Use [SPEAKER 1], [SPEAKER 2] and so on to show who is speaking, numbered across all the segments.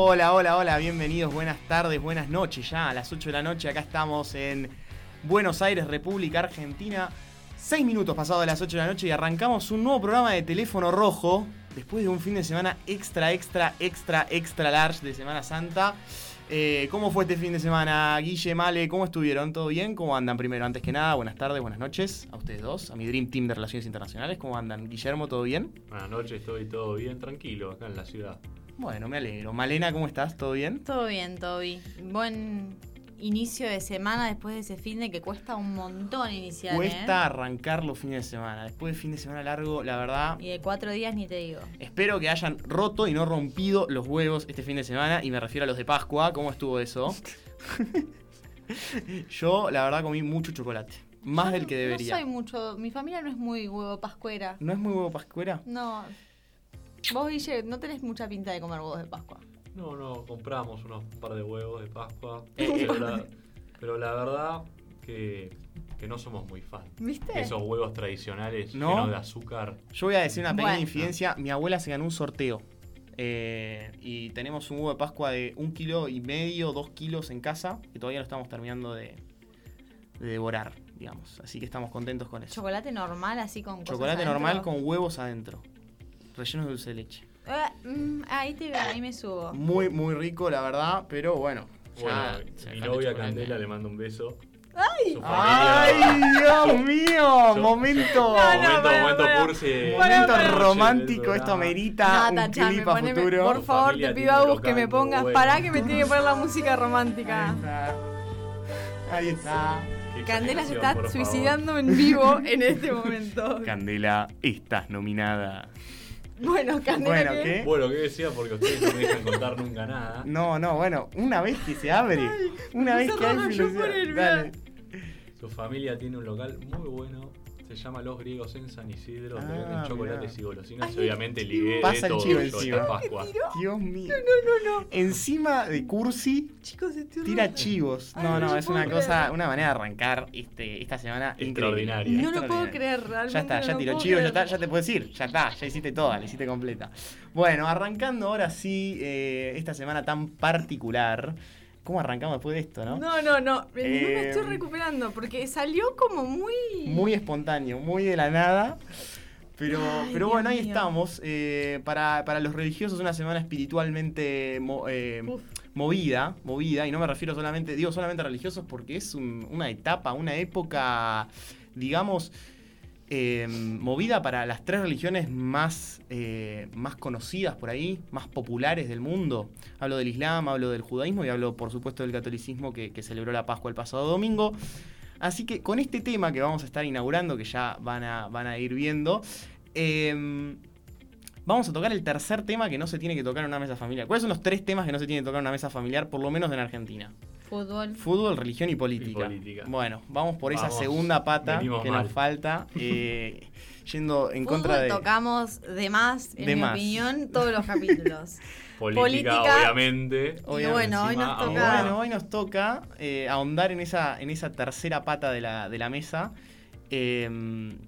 [SPEAKER 1] Hola, hola, hola, bienvenidos, buenas tardes, buenas noches ya, a las 8 de la noche, acá estamos en Buenos Aires, República Argentina. 6 minutos pasados de las 8 de la noche y arrancamos un nuevo programa de teléfono rojo después de un fin de semana extra, extra, extra, extra large de Semana Santa. Eh, ¿Cómo fue este fin de semana, Guille, Male? ¿Cómo estuvieron? ¿Todo bien? ¿Cómo andan primero? Antes que nada, buenas tardes, buenas noches a ustedes dos, a mi Dream Team de Relaciones Internacionales. ¿Cómo andan? Guillermo, ¿todo bien?
[SPEAKER 2] Buenas noches, estoy todo bien, tranquilo, acá en la ciudad.
[SPEAKER 1] Bueno, me alegro. Malena, ¿cómo estás? ¿Todo bien?
[SPEAKER 3] Todo bien, Toby. Buen inicio de semana después de ese fin de que cuesta un montón iniciar.
[SPEAKER 1] Cuesta
[SPEAKER 3] ¿eh?
[SPEAKER 1] arrancar los fines de semana. Después de fin de semana largo, la verdad.
[SPEAKER 3] Y de cuatro días ni te digo.
[SPEAKER 1] Espero que hayan roto y no rompido los huevos este fin de semana. Y me refiero a los de Pascua. ¿Cómo estuvo eso? Yo, la verdad, comí mucho chocolate. Más
[SPEAKER 3] Yo
[SPEAKER 1] del que debería.
[SPEAKER 3] No soy mucho. Mi familia no es muy huevo pascuera.
[SPEAKER 1] ¿No es muy huevo pascuera?
[SPEAKER 3] No. Vos, Guille, no tenés mucha pinta de comer huevos de Pascua.
[SPEAKER 2] No, no, compramos unos par de huevos de Pascua,
[SPEAKER 1] Eh,
[SPEAKER 2] pero, la, pero la verdad que, que no somos muy fan.
[SPEAKER 3] ¿Viste?
[SPEAKER 2] de Esos huevos tradicionales
[SPEAKER 1] ¿No?
[SPEAKER 2] llenos de azúcar.
[SPEAKER 1] Yo voy a decir una pequeña
[SPEAKER 3] Bueno.
[SPEAKER 1] infidencia. Mi abuela se ganó un sorteo. Eh, y tenemos un huevo de Pascua de un kilo y medio, dos kilos en casa. Que todavía lo estamos terminando de, de devorar, digamos. Así que estamos contentos con eso.
[SPEAKER 3] Chocolate normal, así con
[SPEAKER 1] Chocolate normal con huevos adentro. Rellenos de dulce de leche.
[SPEAKER 3] Ah, mm, ahí te veo, ahí me subo.
[SPEAKER 1] Muy, muy rico, la verdad, pero bueno.
[SPEAKER 2] Bueno,
[SPEAKER 1] ya
[SPEAKER 2] mi novia. Candela le mando un beso.
[SPEAKER 3] ¡Ay!
[SPEAKER 1] ¡Ay, Dios mío!
[SPEAKER 2] Yo-
[SPEAKER 1] momento.
[SPEAKER 3] No, no,
[SPEAKER 2] momento,
[SPEAKER 3] para,
[SPEAKER 2] momento
[SPEAKER 3] para.
[SPEAKER 2] cursi.
[SPEAKER 1] momento
[SPEAKER 3] Para, para.
[SPEAKER 1] romántico, esto amerita
[SPEAKER 3] No,
[SPEAKER 1] un
[SPEAKER 3] tachame,
[SPEAKER 1] clip a
[SPEAKER 3] poneme-
[SPEAKER 1] futuro.
[SPEAKER 3] por favor, te pido a vos que me pongas.
[SPEAKER 2] bueno.
[SPEAKER 3] Pará que me tiene que poner la música
[SPEAKER 1] Ahí
[SPEAKER 3] romántica.
[SPEAKER 1] está. Ahí está.
[SPEAKER 3] Candela se está
[SPEAKER 2] favor.
[SPEAKER 3] suicidando en vivo en este momento.
[SPEAKER 1] Candela, estás nominada.
[SPEAKER 3] Bueno, Candela,
[SPEAKER 1] Bueno,
[SPEAKER 3] ¿qué?
[SPEAKER 1] ¿qué?
[SPEAKER 2] Bueno, ¿qué decía? Porque ustedes no me dejan contar nunca nada.
[SPEAKER 1] No, no, bueno, una vez que se abre, una vez que hay Dale.
[SPEAKER 2] Su familia tiene un local muy bueno. Se llama Los Griegos en San Isidro, donde
[SPEAKER 1] Ah,
[SPEAKER 2] venden chocolates
[SPEAKER 1] mirá.
[SPEAKER 2] y golosinas.
[SPEAKER 3] Ay,
[SPEAKER 2] y obviamente
[SPEAKER 3] el
[SPEAKER 2] ligué
[SPEAKER 1] Pasa el
[SPEAKER 2] todo
[SPEAKER 1] chivo
[SPEAKER 2] yo
[SPEAKER 1] encima.
[SPEAKER 2] Pascua.
[SPEAKER 1] Dios mío.
[SPEAKER 3] No, no, no.
[SPEAKER 1] Encima de Cursi,
[SPEAKER 3] Chicos,
[SPEAKER 1] tira chivos.
[SPEAKER 3] Ay,
[SPEAKER 1] No,
[SPEAKER 3] no
[SPEAKER 1] es una cosa,
[SPEAKER 3] creer.
[SPEAKER 1] una manera de arrancar este, esta semana.
[SPEAKER 2] Extraordinaria.
[SPEAKER 3] No lo puedo creer, realmente.
[SPEAKER 1] Ya está, ya tiró
[SPEAKER 3] puedo
[SPEAKER 1] chivo, ya está, ya te puedes ir, ya está, ya hiciste toda, la hiciste completa. Bueno, arrancando ahora sí eh, esta semana tan particular. ¿Cómo arrancamos después de esto, no?
[SPEAKER 3] No, no, no. No me
[SPEAKER 1] Eh,
[SPEAKER 3] estoy recuperando porque salió como muy.
[SPEAKER 1] Muy espontáneo, muy de la nada. Pero,
[SPEAKER 3] Ay,
[SPEAKER 1] pero
[SPEAKER 3] Dios
[SPEAKER 1] bueno, ahí
[SPEAKER 3] mío.
[SPEAKER 1] estamos. eh, para, para los religiosos, una semana espiritualmente mo- eh, movida, movida, y no me refiero solamente, digo solamente a religiosos porque es un- una etapa, una época, digamos, eh, movida para las tres religiones más, eh, más conocidas por ahí, más populares del mundo. Hablo del Islam, hablo del judaísmo y hablo, por supuesto, del catolicismo que, celebró la Pascua el pasado domingo. Así que con este tema que vamos a estar inaugurando, que ya van a, van a ir viendo, eh, vamos a tocar el tercer tema que no se tiene que tocar en una mesa familiar. ¿Cuáles son los tres temas que no se tienen que tocar en una mesa familiar, por lo menos en Argentina?
[SPEAKER 3] Fútbol.
[SPEAKER 1] Fútbol, religión y política.
[SPEAKER 2] Y política.
[SPEAKER 1] Bueno, vamos por esa segunda pata
[SPEAKER 2] venimos
[SPEAKER 1] que
[SPEAKER 2] mal.
[SPEAKER 1] nos falta, eh, yendo en contra de...
[SPEAKER 3] tocamos de más, en
[SPEAKER 1] De
[SPEAKER 3] mi
[SPEAKER 1] más.
[SPEAKER 3] opinión, todos los capítulos.
[SPEAKER 2] Política,
[SPEAKER 3] Política.
[SPEAKER 2] obviamente.
[SPEAKER 3] Y bueno, hoy nos
[SPEAKER 1] Y
[SPEAKER 3] toca.
[SPEAKER 1] bueno, hoy nos toca eh, ahondar en esa, en esa tercera pata de la, de la mesa. eh,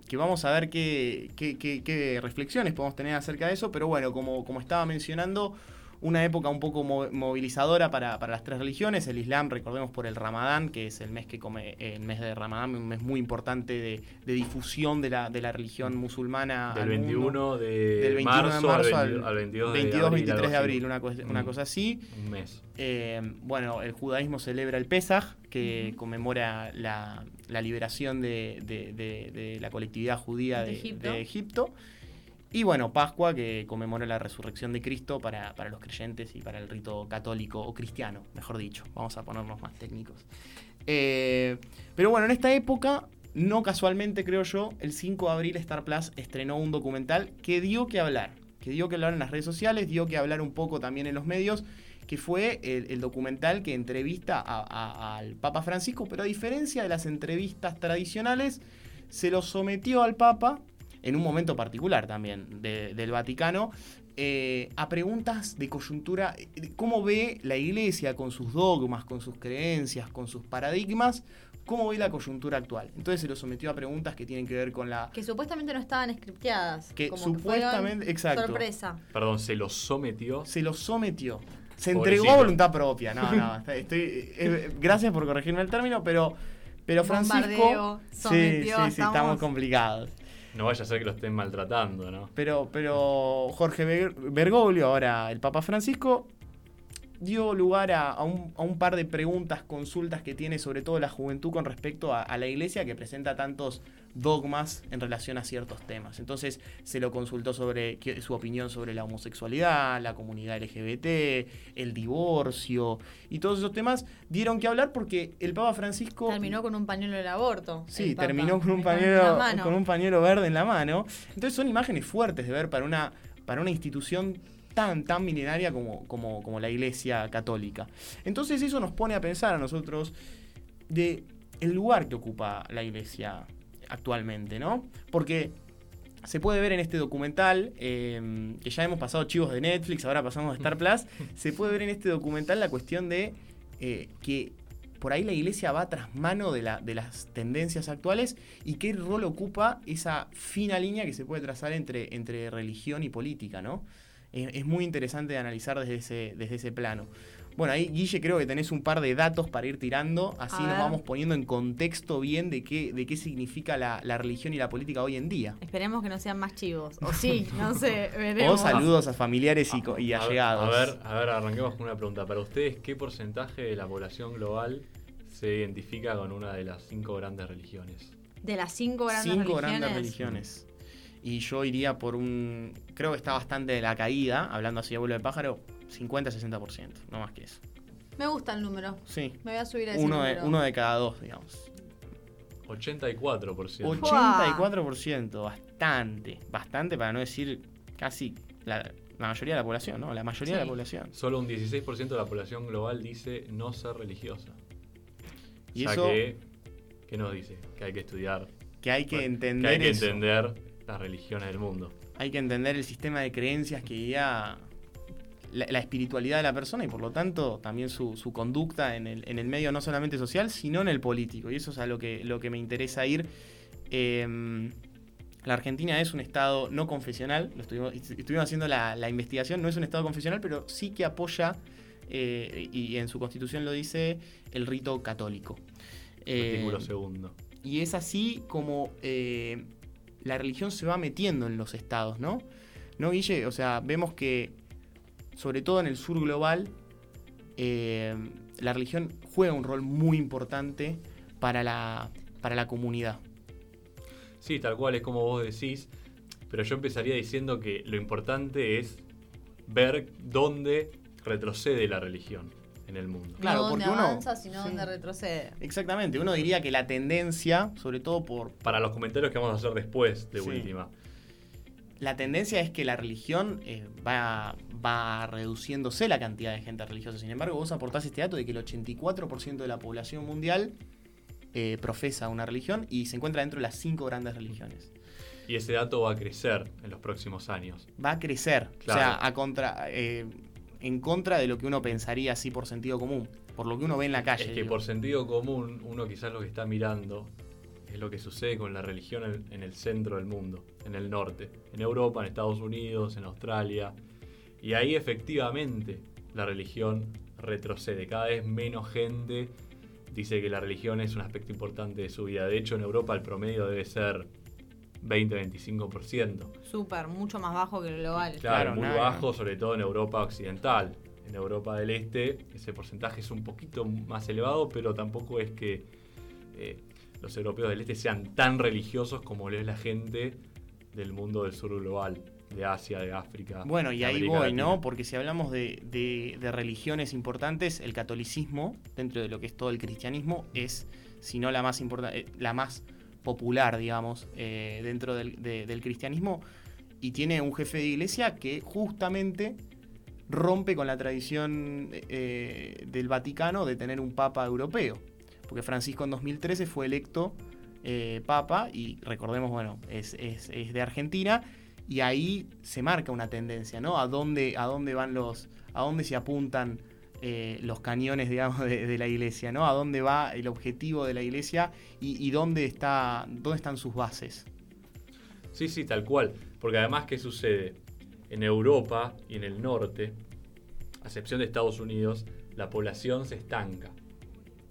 [SPEAKER 1] que vamos a ver qué, qué- qué- qué reflexiones podemos tener acerca de eso. Pero bueno, como, como estaba mencionando, una época un poco mo- movilizadora para, para las tres religiones. El Islam, recordemos por el Ramadán, que es el mes que come, eh, el mes de Ramadán, un mes muy importante de, de difusión de la, de la religión musulmana.
[SPEAKER 2] Del
[SPEAKER 1] al mundo.
[SPEAKER 2] 21 de,
[SPEAKER 1] Del 21
[SPEAKER 2] marzo,
[SPEAKER 1] de marzo
[SPEAKER 2] al,
[SPEAKER 1] al,
[SPEAKER 2] 20 al 22 de
[SPEAKER 1] 22,
[SPEAKER 2] abril,
[SPEAKER 1] 23 de abril, una cosa, una cosa así.
[SPEAKER 2] Un mes.
[SPEAKER 1] Eh, bueno, el judaísmo celebra el Pesaj, que conmemora la, la liberación de, de- de- de la colectividad judía
[SPEAKER 3] De
[SPEAKER 1] de,
[SPEAKER 3] Egipto.
[SPEAKER 1] de Egipto. Y bueno, Pascua, que conmemora la resurrección de Cristo para, para los creyentes y para el rito católico o cristiano, mejor dicho. Vamos a ponernos más técnicos. Eh, pero bueno, en esta época, no casualmente creo yo, el 5 de abril Star Plus estrenó un documental que dio que hablar. Que dio que hablar en las redes sociales, dio que hablar un poco también en los medios que fue el, documental que entrevista al Papa Francisco, pero a diferencia de las entrevistas tradicionales, se lo sometió al Papa, en un momento particular también de- del Vaticano, eh, a preguntas de coyuntura, eh, cómo ve la Iglesia con sus dogmas, con sus creencias, con sus paradigmas, cómo ve la coyuntura actual. Entonces se lo sometió a preguntas que tienen que ver con la...
[SPEAKER 3] Que supuestamente no estaban scripteadas.
[SPEAKER 1] Que
[SPEAKER 3] como
[SPEAKER 1] supuestamente- exacto.
[SPEAKER 3] Sorpresa.
[SPEAKER 2] Perdón, se lo sometió.
[SPEAKER 1] Se lo sometió. Se entregó
[SPEAKER 2] Pobrecito.
[SPEAKER 1] a voluntad propia. No, no. Estoy, eh, gracias por corregirme el término, pero, pero Francisco.
[SPEAKER 3] Bombardeo,
[SPEAKER 1] Sí, sí,
[SPEAKER 3] sometió,
[SPEAKER 1] sí, estamos
[SPEAKER 3] estamos-
[SPEAKER 1] complicados.
[SPEAKER 2] No vaya a ser que lo estén maltratando, ¿no?
[SPEAKER 1] Pero, pero Jorge Ber- Bergoglio, ahora el Papa Francisco, dio lugar a, a un, a un par de preguntas, consultas que tiene sobre todo la juventud con respecto a, a la iglesia que presenta tantos dogmas en relación a ciertos temas. Entonces se lo consultó sobre su opinión sobre la homosexualidad, la comunidad LGBT, el divorcio y todos esos temas dieron que hablar porque el Papa Francisco
[SPEAKER 3] Terminó con un pañuelo del aborto.
[SPEAKER 1] Sí, terminó con un pañuelo, con un pañuelo verde en la mano. Entonces son imágenes fuertes de ver para una, para una institución tan, tan milenaria como, como, como la Iglesia Católica. Entonces eso nos pone a pensar a nosotros de el lugar que ocupa la Iglesia actualmente, ¿no? Porque se puede ver en este documental, eh, que ya hemos pasado chivos de Netflix, ahora pasamos de Star Plus, se puede ver en este documental la cuestión de eh, que por ahí la iglesia va tras mano de, la, de las tendencias actuales y qué rol ocupa esa fina línea que se puede trazar entre, entre religión y política, ¿no? Es, es muy interesante de analizar desde ese, desde ese plano. Bueno, ahí Guille creo que tenés un par de datos para ir tirando, así nos vamos poniendo en contexto bien de qué, de qué significa la, la religión y la política hoy en día.
[SPEAKER 3] Esperemos que no sean más chivos. O sí, no sé,
[SPEAKER 1] O
[SPEAKER 3] veremos.
[SPEAKER 1] saludos a familiares y, co- y
[SPEAKER 2] A ver-
[SPEAKER 1] allegados.
[SPEAKER 2] A ver, a ver, arranquemos con una pregunta. Para ustedes, ¿qué porcentaje de la población global se identifica con una de las cinco grandes religiones?
[SPEAKER 3] De las cinco grandes
[SPEAKER 1] Cinco
[SPEAKER 3] religiones.
[SPEAKER 1] grandes religiones. Y yo iría por un. Creo que está bastante de la caída, hablando así de vuelo de pájaro, 50-60%, no más que eso.
[SPEAKER 3] Me gusta el número.
[SPEAKER 1] Sí.
[SPEAKER 3] Me voy a subir a ese
[SPEAKER 1] Uno de,
[SPEAKER 3] número.
[SPEAKER 1] uno de cada dos, digamos.
[SPEAKER 2] 84%.
[SPEAKER 1] 84%, bastante. Bastante, para no decir casi la, la mayoría de la población, ¿no? La mayoría de la población.
[SPEAKER 2] Solo un 16% de la población global dice no ser religiosa.
[SPEAKER 1] Y
[SPEAKER 2] ya
[SPEAKER 1] eso
[SPEAKER 2] que, ¿qué nos dice? Que hay que estudiar.
[SPEAKER 1] que hay que
[SPEAKER 2] Bueno,
[SPEAKER 1] entender.
[SPEAKER 2] que hay que
[SPEAKER 1] eso.
[SPEAKER 2] entender las religiones del mundo.
[SPEAKER 1] hay que entender el sistema de creencias que guía la, la espiritualidad de la persona y por lo tanto también su, su conducta en el, en el medio no solamente social, sino en el político. Y eso es a lo que, lo que me interesa ir. Eh, la Argentina es un estado no confesional, lo estuvimos, estuvimos haciendo la, la investigación, no es un estado confesional, pero sí que apoya, eh, y en su constitución lo dice, el rito católico. Eh,
[SPEAKER 2] Artículo segundo.
[SPEAKER 1] y es así como eh, la religión se va metiendo en los estados, ¿no? ¿No, Guille? O sea, vemos que, sobre todo en el sur global, eh, la religión juega un rol muy importante para la, para la comunidad.
[SPEAKER 2] Sí, tal cual es como vos decís, pero yo empezaría diciendo que lo importante es ver dónde retrocede la religión en el mundo.
[SPEAKER 1] Claro,
[SPEAKER 3] no donde
[SPEAKER 1] porque uno-
[SPEAKER 3] avanza, sino
[SPEAKER 1] sí.
[SPEAKER 3] donde retrocede.
[SPEAKER 1] Exactamente, uno diría que la tendencia, sobre todo por...
[SPEAKER 2] Para los comentarios que vamos a hacer después de
[SPEAKER 1] Sí.
[SPEAKER 2] última.
[SPEAKER 1] La tendencia es que la religión eh, va, va reduciéndose la cantidad de gente religiosa. Sin embargo, vos aportás este dato de que el 84% de la población mundial eh, profesa una religión y se encuentra dentro de las cinco grandes religiones.
[SPEAKER 2] Y ese dato va a crecer en los próximos años.
[SPEAKER 1] Va a crecer,
[SPEAKER 2] Claro.
[SPEAKER 1] o sea, a contra, eh, en contra de lo que uno pensaría así por sentido común, por lo que uno ve en la calle.
[SPEAKER 2] Es que
[SPEAKER 1] digo.
[SPEAKER 2] por sentido común, uno quizás lo que está mirando es lo que sucede con la religión en, en el centro del mundo, en el norte, en Europa, en Estados Unidos, en Australia. Y ahí efectivamente la religión retrocede. Cada vez menos gente dice que la religión es un aspecto importante de su vida. De hecho, en Europa el promedio debe ser 20-25%.
[SPEAKER 3] Súper, mucho más bajo que el global.
[SPEAKER 2] Claro,
[SPEAKER 1] Claro,
[SPEAKER 2] muy
[SPEAKER 1] nada.
[SPEAKER 2] bajo, sobre todo en Europa occidental. En Europa del Este ese porcentaje es un poquito más elevado, pero tampoco es que eh, los europeos del Este sean tan religiosos como lo es la gente del mundo del sur global, de Asia, de África.
[SPEAKER 1] Bueno, y
[SPEAKER 2] de
[SPEAKER 1] ahí
[SPEAKER 2] América
[SPEAKER 1] voy,
[SPEAKER 2] Latina.
[SPEAKER 1] ¿no? Porque si hablamos de, de- de religiones importantes, el catolicismo, dentro de lo que es todo el cristianismo, es, si no la más importante, la más popular, digamos, eh, dentro del, de- del cristianismo, y tiene un jefe de iglesia que justamente rompe con la tradición eh, del Vaticano de tener un papa europeo. Porque Francisco en 2013 fue electo eh, papa y recordemos, bueno, es, es- es de Argentina y ahí se marca una tendencia, ¿no? A dónde, a dónde van los, a dónde se apuntan eh, los cañones, digamos, de, la iglesia, ¿no? A dónde va el objetivo de la iglesia y, dónde está, dónde están sus bases.
[SPEAKER 2] Sí, sí, tal cual. Porque además, ¿qué sucede? En Europa y en el norte, excepción de Estados Unidos, la población se estanca.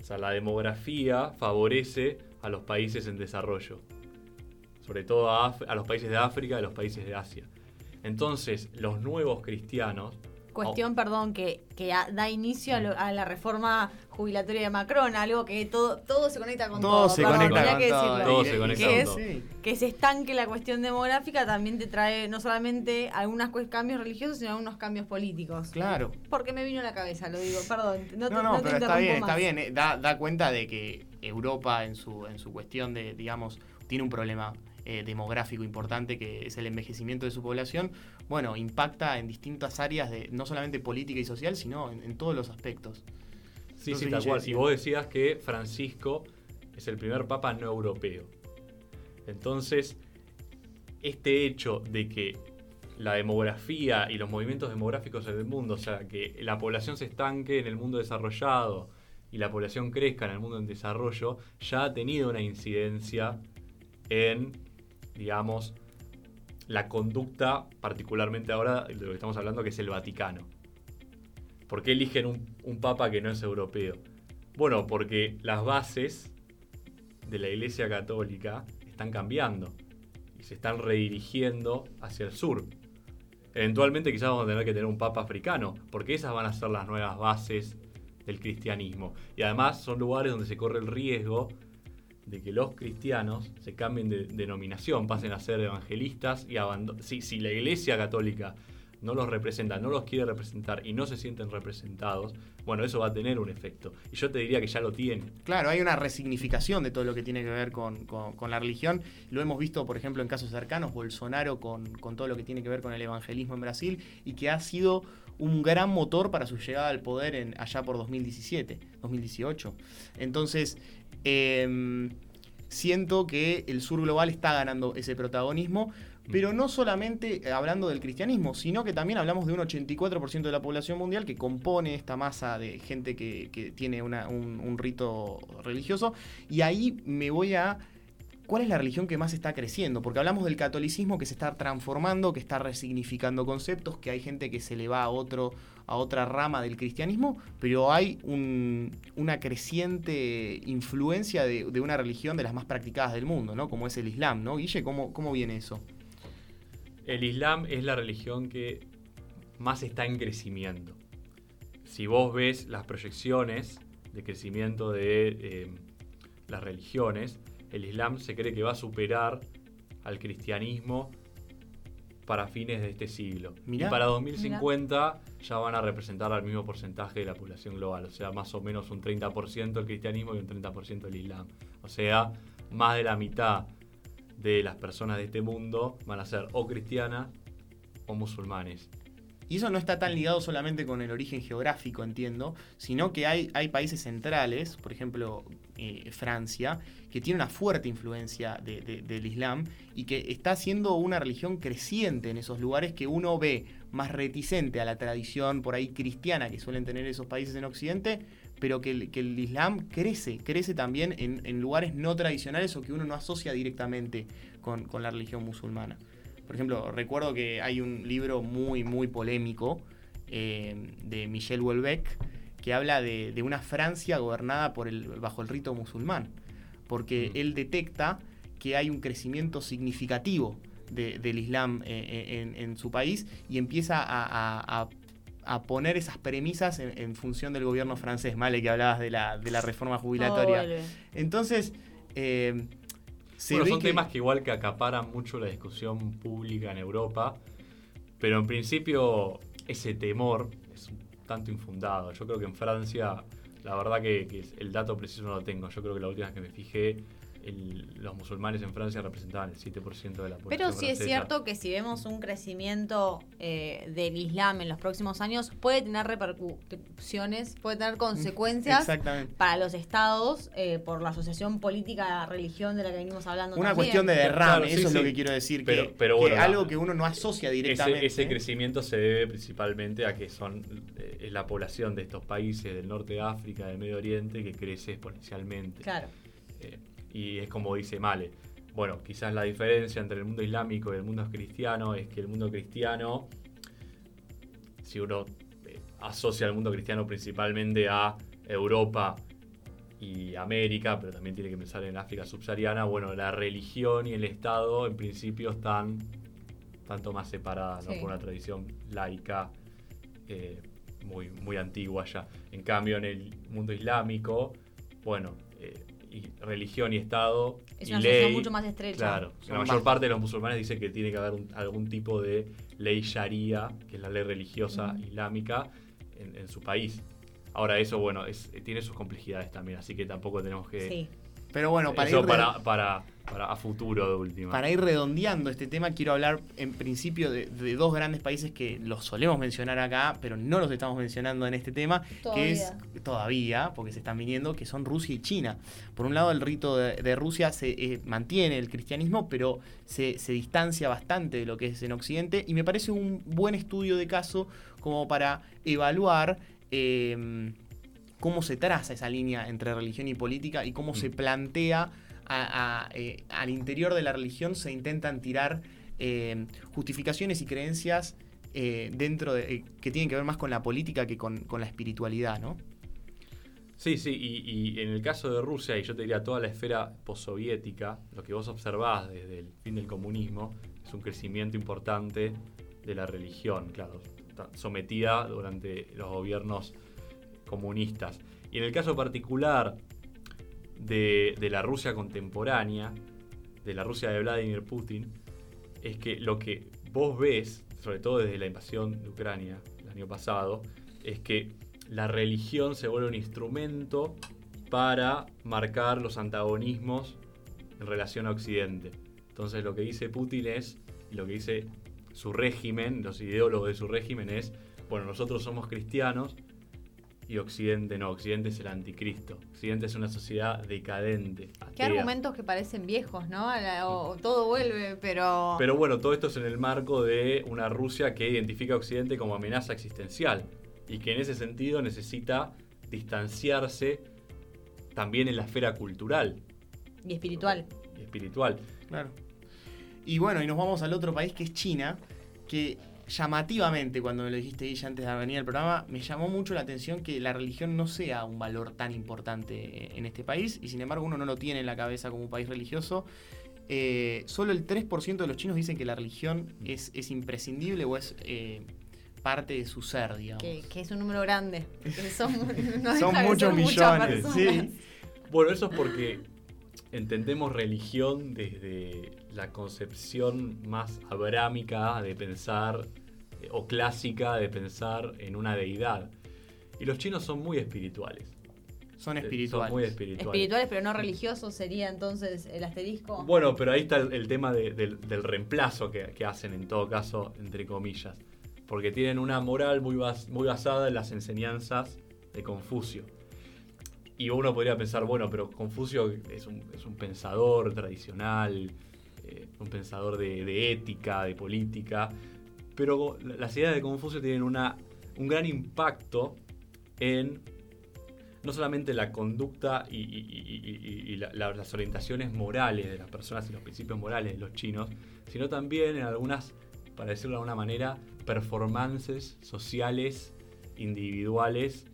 [SPEAKER 2] O sea, la demografía favorece a los países en desarrollo, sobre todo a, a los países de África y a los países de Asia. Entonces, los nuevos cristianos
[SPEAKER 3] Cuestión, perdón, que, que da inicio a, lo- a la reforma jubilatoria de Macron, algo que todo, todo se conecta con todo.
[SPEAKER 1] Todo se
[SPEAKER 3] perdón,
[SPEAKER 1] conecta con
[SPEAKER 3] que
[SPEAKER 1] todo.
[SPEAKER 3] decirlo.
[SPEAKER 2] Todo se conecta
[SPEAKER 3] con
[SPEAKER 1] que
[SPEAKER 3] todo. Que se estanque la cuestión demográfica también te trae no solamente algunos cambios religiosos, sino algunos cambios políticos.
[SPEAKER 1] Claro.
[SPEAKER 3] Porque me vino a la cabeza, lo digo, perdón. No, te-
[SPEAKER 1] No, no,
[SPEAKER 3] no te
[SPEAKER 1] pero está bien, está
[SPEAKER 3] más.
[SPEAKER 1] bien. eh, Da, da cuenta de que Europa en su, en su cuestión de, digamos, tiene un problema eh, demográfico importante que es el envejecimiento de su población. Bueno, impacta en distintas áreas de no solamente política y social, sino en, en todos los aspectos.
[SPEAKER 2] Sí, sí, tal cual. Y vos decías que Francisco es el primer papa no europeo. Entonces, este hecho de que la demografía y los movimientos demográficos en el mundo, o sea, que la población se estanque en el mundo desarrollado y la población crezca en el mundo en desarrollo, ya ha tenido una incidencia en, digamos, la conducta, particularmente ahora de lo que estamos hablando, que es el Vaticano. ¿Por qué eligen un, un papa que no es europeo? Bueno, porque las bases de la Iglesia Católica están cambiando y se están redirigiendo hacia el sur. Eventualmente quizás vamos a tener que tener un papa africano, porque esas van a ser las nuevas bases del cristianismo. Y además son lugares donde se corre el riesgo de que los cristianos se cambien de denominación, pasen a ser evangelistas y abandonen. Si, si la Iglesia Católica no los representa, no los quiere representar y no se sienten representados, bueno, eso va a tener un efecto. Y yo te diría que ya lo tiene.
[SPEAKER 1] Claro, hay una resignificación de todo lo que tiene que ver con, con- con la religión. Lo hemos visto, por ejemplo, en casos cercanos, Bolsonaro con, con todo lo que tiene que ver con el evangelismo en Brasil y que ha sido un gran motor para su llegada al poder en, allá por 2017, 2018. Entonces, em, siento que el sur global está ganando ese protagonismo, pero no solamente eh, hablando del cristianismo, sino que también hablamos de un 84% de la población mundial que compone esta masa de gente que, tiene un, un rito religioso. Y ahí me voy a... ¿Cuál es la religión que más está creciendo? Porque hablamos del catolicismo que se está transformando, que está resignificando conceptos, que hay gente que se le va a, otro, a otra rama del cristianismo, pero hay un- una creciente influencia de, de una religión de las más practicadas del mundo, ¿no? Como es el Islam, ¿no? Guille, ¿cómo, cómo viene eso?
[SPEAKER 2] El Islam es la religión que más está en crecimiento. Si vos ves las proyecciones de crecimiento de eh, las religiones, el Islam se cree que va a superar al cristianismo para fines de este siglo.
[SPEAKER 1] Mirá.
[SPEAKER 2] y para 2050 ya van a representar al mismo porcentaje de la población global, o sea, más o menos un 30% el cristianismo y un 30% el Islam. O sea, más de la mitad de las personas de este mundo van a ser o cristianas o musulmanes.
[SPEAKER 1] Y eso no está tan ligado solamente con el origen geográfico, entiendo, sino que hay, países centrales, por ejemplo eh, Francia, que tiene una fuerte influencia de- de- del Islam y que está siendo una religión creciente en esos lugares que uno ve más reticente a la tradición por ahí cristiana que suelen tener esos países en Occidente, pero que el, Islam crece, crece también en, lugares no tradicionales o que uno no asocia directamente con la religión musulmana. Por ejemplo, recuerdo que hay un libro muy, muy polémico eh, de Michel Houellebecq que habla de, de una Francia gobernada por el, bajo el rito musulmán, porque
[SPEAKER 2] Mm.
[SPEAKER 1] él detecta que hay un crecimiento significativo de- del Islam eh, eh, en, en su país y empieza a, a- a- a poner esas premisas en, en función del gobierno francés, Male, que hablabas de la, de la reforma jubilatoria.
[SPEAKER 3] vuelve.
[SPEAKER 1] Entonces, eh, se
[SPEAKER 2] bueno, son
[SPEAKER 1] que-
[SPEAKER 2] temas que igual que acaparan mucho la discusión pública en Europa, pero en principio ese temor es un tanto infundado. Yo creo que en Francia, la verdad que, que el dato preciso no lo tengo. Yo creo que la última vez que me fijé, el- los musulmanes en Francia representaban el 7% de la población
[SPEAKER 3] Pero sí es cierto que si vemos un crecimiento eh, del Islam en los próximos años, puede tener repercusiones, puede tener consecuencias
[SPEAKER 1] Exactamente.
[SPEAKER 3] para los estados eh, por la asociación política-religión de la que venimos hablando.
[SPEAKER 1] Una
[SPEAKER 3] también.
[SPEAKER 1] cuestión de derrame,
[SPEAKER 2] Claro, sí,
[SPEAKER 1] eso es lo que quiero decir.
[SPEAKER 2] Pero-
[SPEAKER 1] que,
[SPEAKER 2] pero bueno,
[SPEAKER 1] algo que uno no asocia directamente.
[SPEAKER 2] Ese, ese crecimiento se debe principalmente a que son eh, la población de estos países del norte de África, del Medio Oriente, que crece exponencialmente.
[SPEAKER 3] Claro.
[SPEAKER 2] Eh, y es como dice Male. Bueno, quizás la diferencia entre el mundo islámico y el mundo cristiano es que el mundo cristiano, si uno eh, asocia al mundo cristiano principalmente a Europa y América, pero también tiene que pensar en África subsahariana. Bueno, la religión y el Estado en principio están tanto más separadas por una tradición laica eh, muy, muy antigua ya. En cambio, en el mundo islámico, bueno, y religión y Estado
[SPEAKER 3] Es
[SPEAKER 2] y
[SPEAKER 3] una
[SPEAKER 2] ley,
[SPEAKER 3] asociación mucho más estrecha.
[SPEAKER 2] Claro,
[SPEAKER 1] Son
[SPEAKER 2] la mayor parte de los musulmanes dice que tiene que haber un- algún tipo de ley sharia, que es la ley religiosa islámica, en, en su país. Ahora eso, bueno, es, tiene sus complejidades también, así que tampoco tenemos que...
[SPEAKER 3] Sí.
[SPEAKER 1] Pero bueno, para
[SPEAKER 2] eso
[SPEAKER 1] ir,
[SPEAKER 2] para, para, para a futuro de última.
[SPEAKER 1] para ir redondeando este tema, quiero hablar en principio de, de dos grandes países que los solemos mencionar acá, pero no los estamos mencionando en este tema, que es todavía, porque se están viniendo, que son Rusia y China. Por un lado, el rito de, de Rusia se eh, mantiene el cristianismo, pero se, se distancia bastante de lo que es en Occidente, y me parece un buen estudio de caso como para evaluar. eh, cómo se traza esa línea entre religión y política y cómo
[SPEAKER 2] Mm.
[SPEAKER 1] se plantea a- a, eh, al interior de la religión se intentan tirar eh, justificaciones y creencias eh, dentro de que tienen que ver más con la política que con, con la espiritualidad, ¿no?
[SPEAKER 2] Sí, sí, y, y en el caso de Rusia, y yo te diría toda la esfera postsoviética, lo que vos observás desde el fin del comunismo es un crecimiento importante de la religión, claro, sometida durante los gobiernos comunistas. Y en el caso particular de, de la Rusia contemporánea, de la Rusia de Vladimir Putin, es que lo que vos ves, sobre todo desde la invasión de Ucrania el año pasado, es que la religión se vuelve un instrumento para marcar los antagonismos en relación a Occidente. Entonces lo que dice Putin es, y lo que dice su régimen, los ideólogos de su régimen es, bueno, nosotros somos cristianos y Occidente no, Occidente es el anticristo. Occidente es una sociedad decadente.
[SPEAKER 3] Qué
[SPEAKER 2] atea.
[SPEAKER 3] argumentos que parecen viejos, ¿no? O, o todo vuelve, pero...
[SPEAKER 2] Pero bueno, todo esto es en el marco de una Rusia que identifica a Occidente como amenaza existencial y que en ese sentido necesita distanciarse también en la esfera cultural
[SPEAKER 3] Y espiritual.
[SPEAKER 2] y espiritual.
[SPEAKER 1] Claro. Y bueno, y nos vamos al otro país que es China, que llamativamente, cuando me lo dijiste Guilla antes de venir al programa, me llamó mucho la atención que la religión no sea un valor tan importante en este país, y sin embargo uno no lo tiene en la cabeza como un país religioso. Eh, solo el 3% de los chinos dicen que la religión es, es imprescindible o es eh, parte de su ser, digamos.
[SPEAKER 3] Que, que es un número grande. que son no
[SPEAKER 1] Son muchos millones, sí.
[SPEAKER 2] Bueno, eso es porque entendemos religión desde la concepción más abrámica de pensar eh, o clásica de pensar en una deidad. Y los chinos son muy espirituales.
[SPEAKER 1] Son
[SPEAKER 2] Eh,
[SPEAKER 1] espirituales.
[SPEAKER 2] Son muy espirituales.
[SPEAKER 3] Espirituales, pero no religiosos sería entonces el asterisco.
[SPEAKER 2] Bueno, pero ahí está el, el tema de- del, del reemplazo que, que hacen en todo caso, entre comillas. Porque tienen una moral muy, bas- muy basada en las enseñanzas de Confucio. Y uno podría pensar, bueno, pero Confucio es un, es un pensador tradicional, eh, un pensador de, ética, de política. Pero la- las ideas de Confucio tienen una, un gran impacto en no solamente la conducta y, y- y- y- y la- la- las orientaciones morales de las personas y los principios morales de los chinos, sino también en algunas, para decirlo de alguna manera, performances sociales, individuales,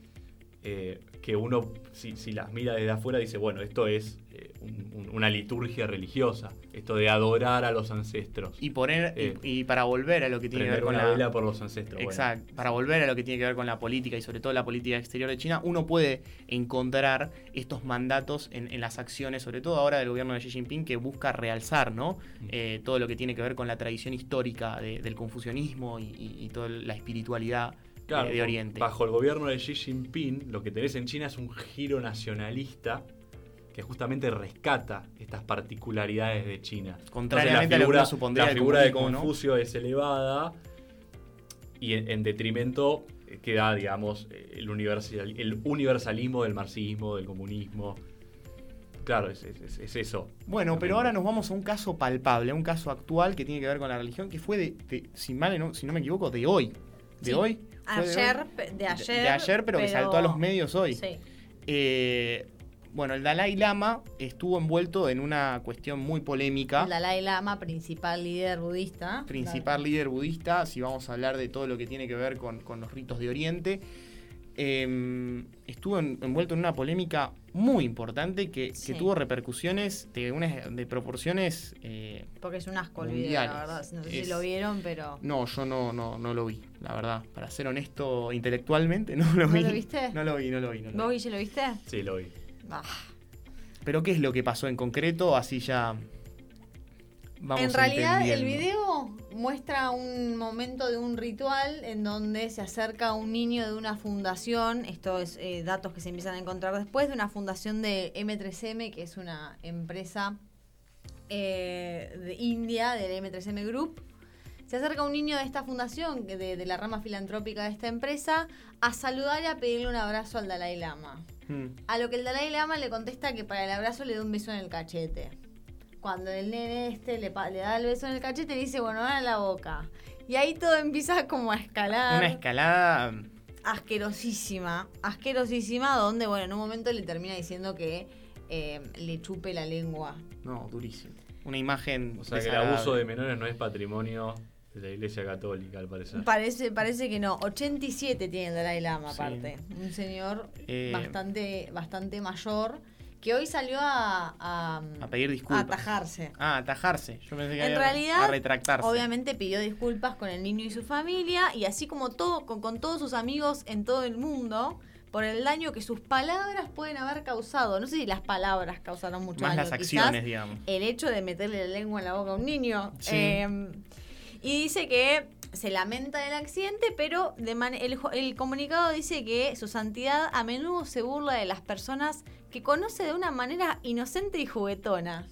[SPEAKER 2] eh, que uno, si, si las mira desde afuera, dice, bueno, esto es eh, un- un- una liturgia religiosa, esto de adorar a los ancestros,
[SPEAKER 1] Y, poner, y-
[SPEAKER 2] Eh,
[SPEAKER 1] y, para volver a lo que tiene que ver con la...
[SPEAKER 2] vela por los ancestros. bueno.
[SPEAKER 1] Exacto. Para volver a lo que tiene que ver con la política y sobre todo la política exterior de China, uno puede encontrar estos mandatos en, en las acciones, sobre todo ahora del gobierno de Xi Jinping, que busca realzar ¿no? Eh, todo lo que tiene que ver con la tradición histórica de- del confucianismo y, y- y toda la espiritualidad
[SPEAKER 2] Claro,
[SPEAKER 1] de Oriente.
[SPEAKER 2] Bajo el gobierno de Xi Jinping, lo que tenés en China es un giro nacionalista que justamente rescata estas particularidades de China.
[SPEAKER 1] Contrariamente
[SPEAKER 2] Entonces,
[SPEAKER 1] a lo que uno supondría
[SPEAKER 2] la figura de
[SPEAKER 1] comunismo, ¿no?
[SPEAKER 2] Confucio es elevada y en, en detrimento queda, digamos, el, universal- el universalismo del marxismo, del comunismo. Claro, es, es- es eso.
[SPEAKER 1] Bueno, pero ahora nos vamos a un caso palpable, a un caso actual que tiene que ver con la religión, que fue de, de- si, mal no, si no me equivoco, de hoy. De
[SPEAKER 3] Sí.
[SPEAKER 1] hoy.
[SPEAKER 3] Ayer, de ayer.
[SPEAKER 1] de ayer, pero que saltó a los medios hoy.
[SPEAKER 3] Sí.
[SPEAKER 1] Eh, bueno, el Dalai Lama estuvo envuelto en una cuestión muy polémica.
[SPEAKER 3] El Dalai Lama, principal líder budista.
[SPEAKER 1] Principal líder budista, si vamos a hablar de todo lo que tiene que ver con, con los ritos de Oriente. Em, estuvo envuelto en una polémica muy importante que, tuvo repercusiones de, unas, de proporciones. Eh,
[SPEAKER 3] Porque es un asco el video, la verdad. No sé si lo vieron, pero.
[SPEAKER 1] No, yo no, no, no lo vi, la verdad. Para ser honesto intelectualmente, no lo vi.
[SPEAKER 3] ¿No lo viste?
[SPEAKER 1] No lo vi, no lo vi. No
[SPEAKER 3] lo ¿Vos, lo viste?
[SPEAKER 2] Sí, lo vi.
[SPEAKER 3] Ah.
[SPEAKER 1] Pero, ¿qué es lo que pasó en concreto? Así ya
[SPEAKER 3] en realidad el video muestra un momento de un ritual en donde se acerca un niño de una fundación, esto es eh, datos que se empiezan a encontrar después, de una fundación de M3M, que es una empresa eh, de India, del M3M Group. Se acerca un niño de esta fundación, de, la rama filantrópica de esta empresa, a saludar y a pedirle un abrazo al Dalai Lama. Hmm. A lo que el Dalai Lama le contesta que para el abrazo le da un beso en el cachete cuando el nene este le, le da el beso en el cachete y dice, bueno, ahora la boca. Y ahí todo empieza como a escalar.
[SPEAKER 1] Una escalada
[SPEAKER 3] asquerosísima, asquerosísima, donde, bueno, en un momento le termina diciendo que eh, le chupe la lengua.
[SPEAKER 1] No, durísimo. Una imagen.
[SPEAKER 2] O sea, que el abuso de menores no es patrimonio de la Iglesia Católica, al parecer.
[SPEAKER 3] Parece, parece que no. 87 tiene el Dalai Lama, aparte. Un señor eh, bastante, bastante mayor que hoy salió a,
[SPEAKER 1] a, pedir disculpas.
[SPEAKER 3] A atajarse.
[SPEAKER 1] Ah, atajarse. Yo pensé que
[SPEAKER 3] en realidad,
[SPEAKER 1] a retractarse.
[SPEAKER 3] Obviamente pidió disculpas con el niño y su familia y así como todo con, con todos sus amigos en todo el mundo por el daño que sus palabras pueden haber causado. No sé si las palabras causaron mucho
[SPEAKER 1] Más
[SPEAKER 3] daño.
[SPEAKER 1] las acciones, digamos.
[SPEAKER 3] El hecho de meterle la lengua en la boca a un niño. Em, y dice que se lamenta del accidente, pero de el, el, comunicado dice que su santidad a menudo se burla de las personas que conoce de una manera inocente y juguetona.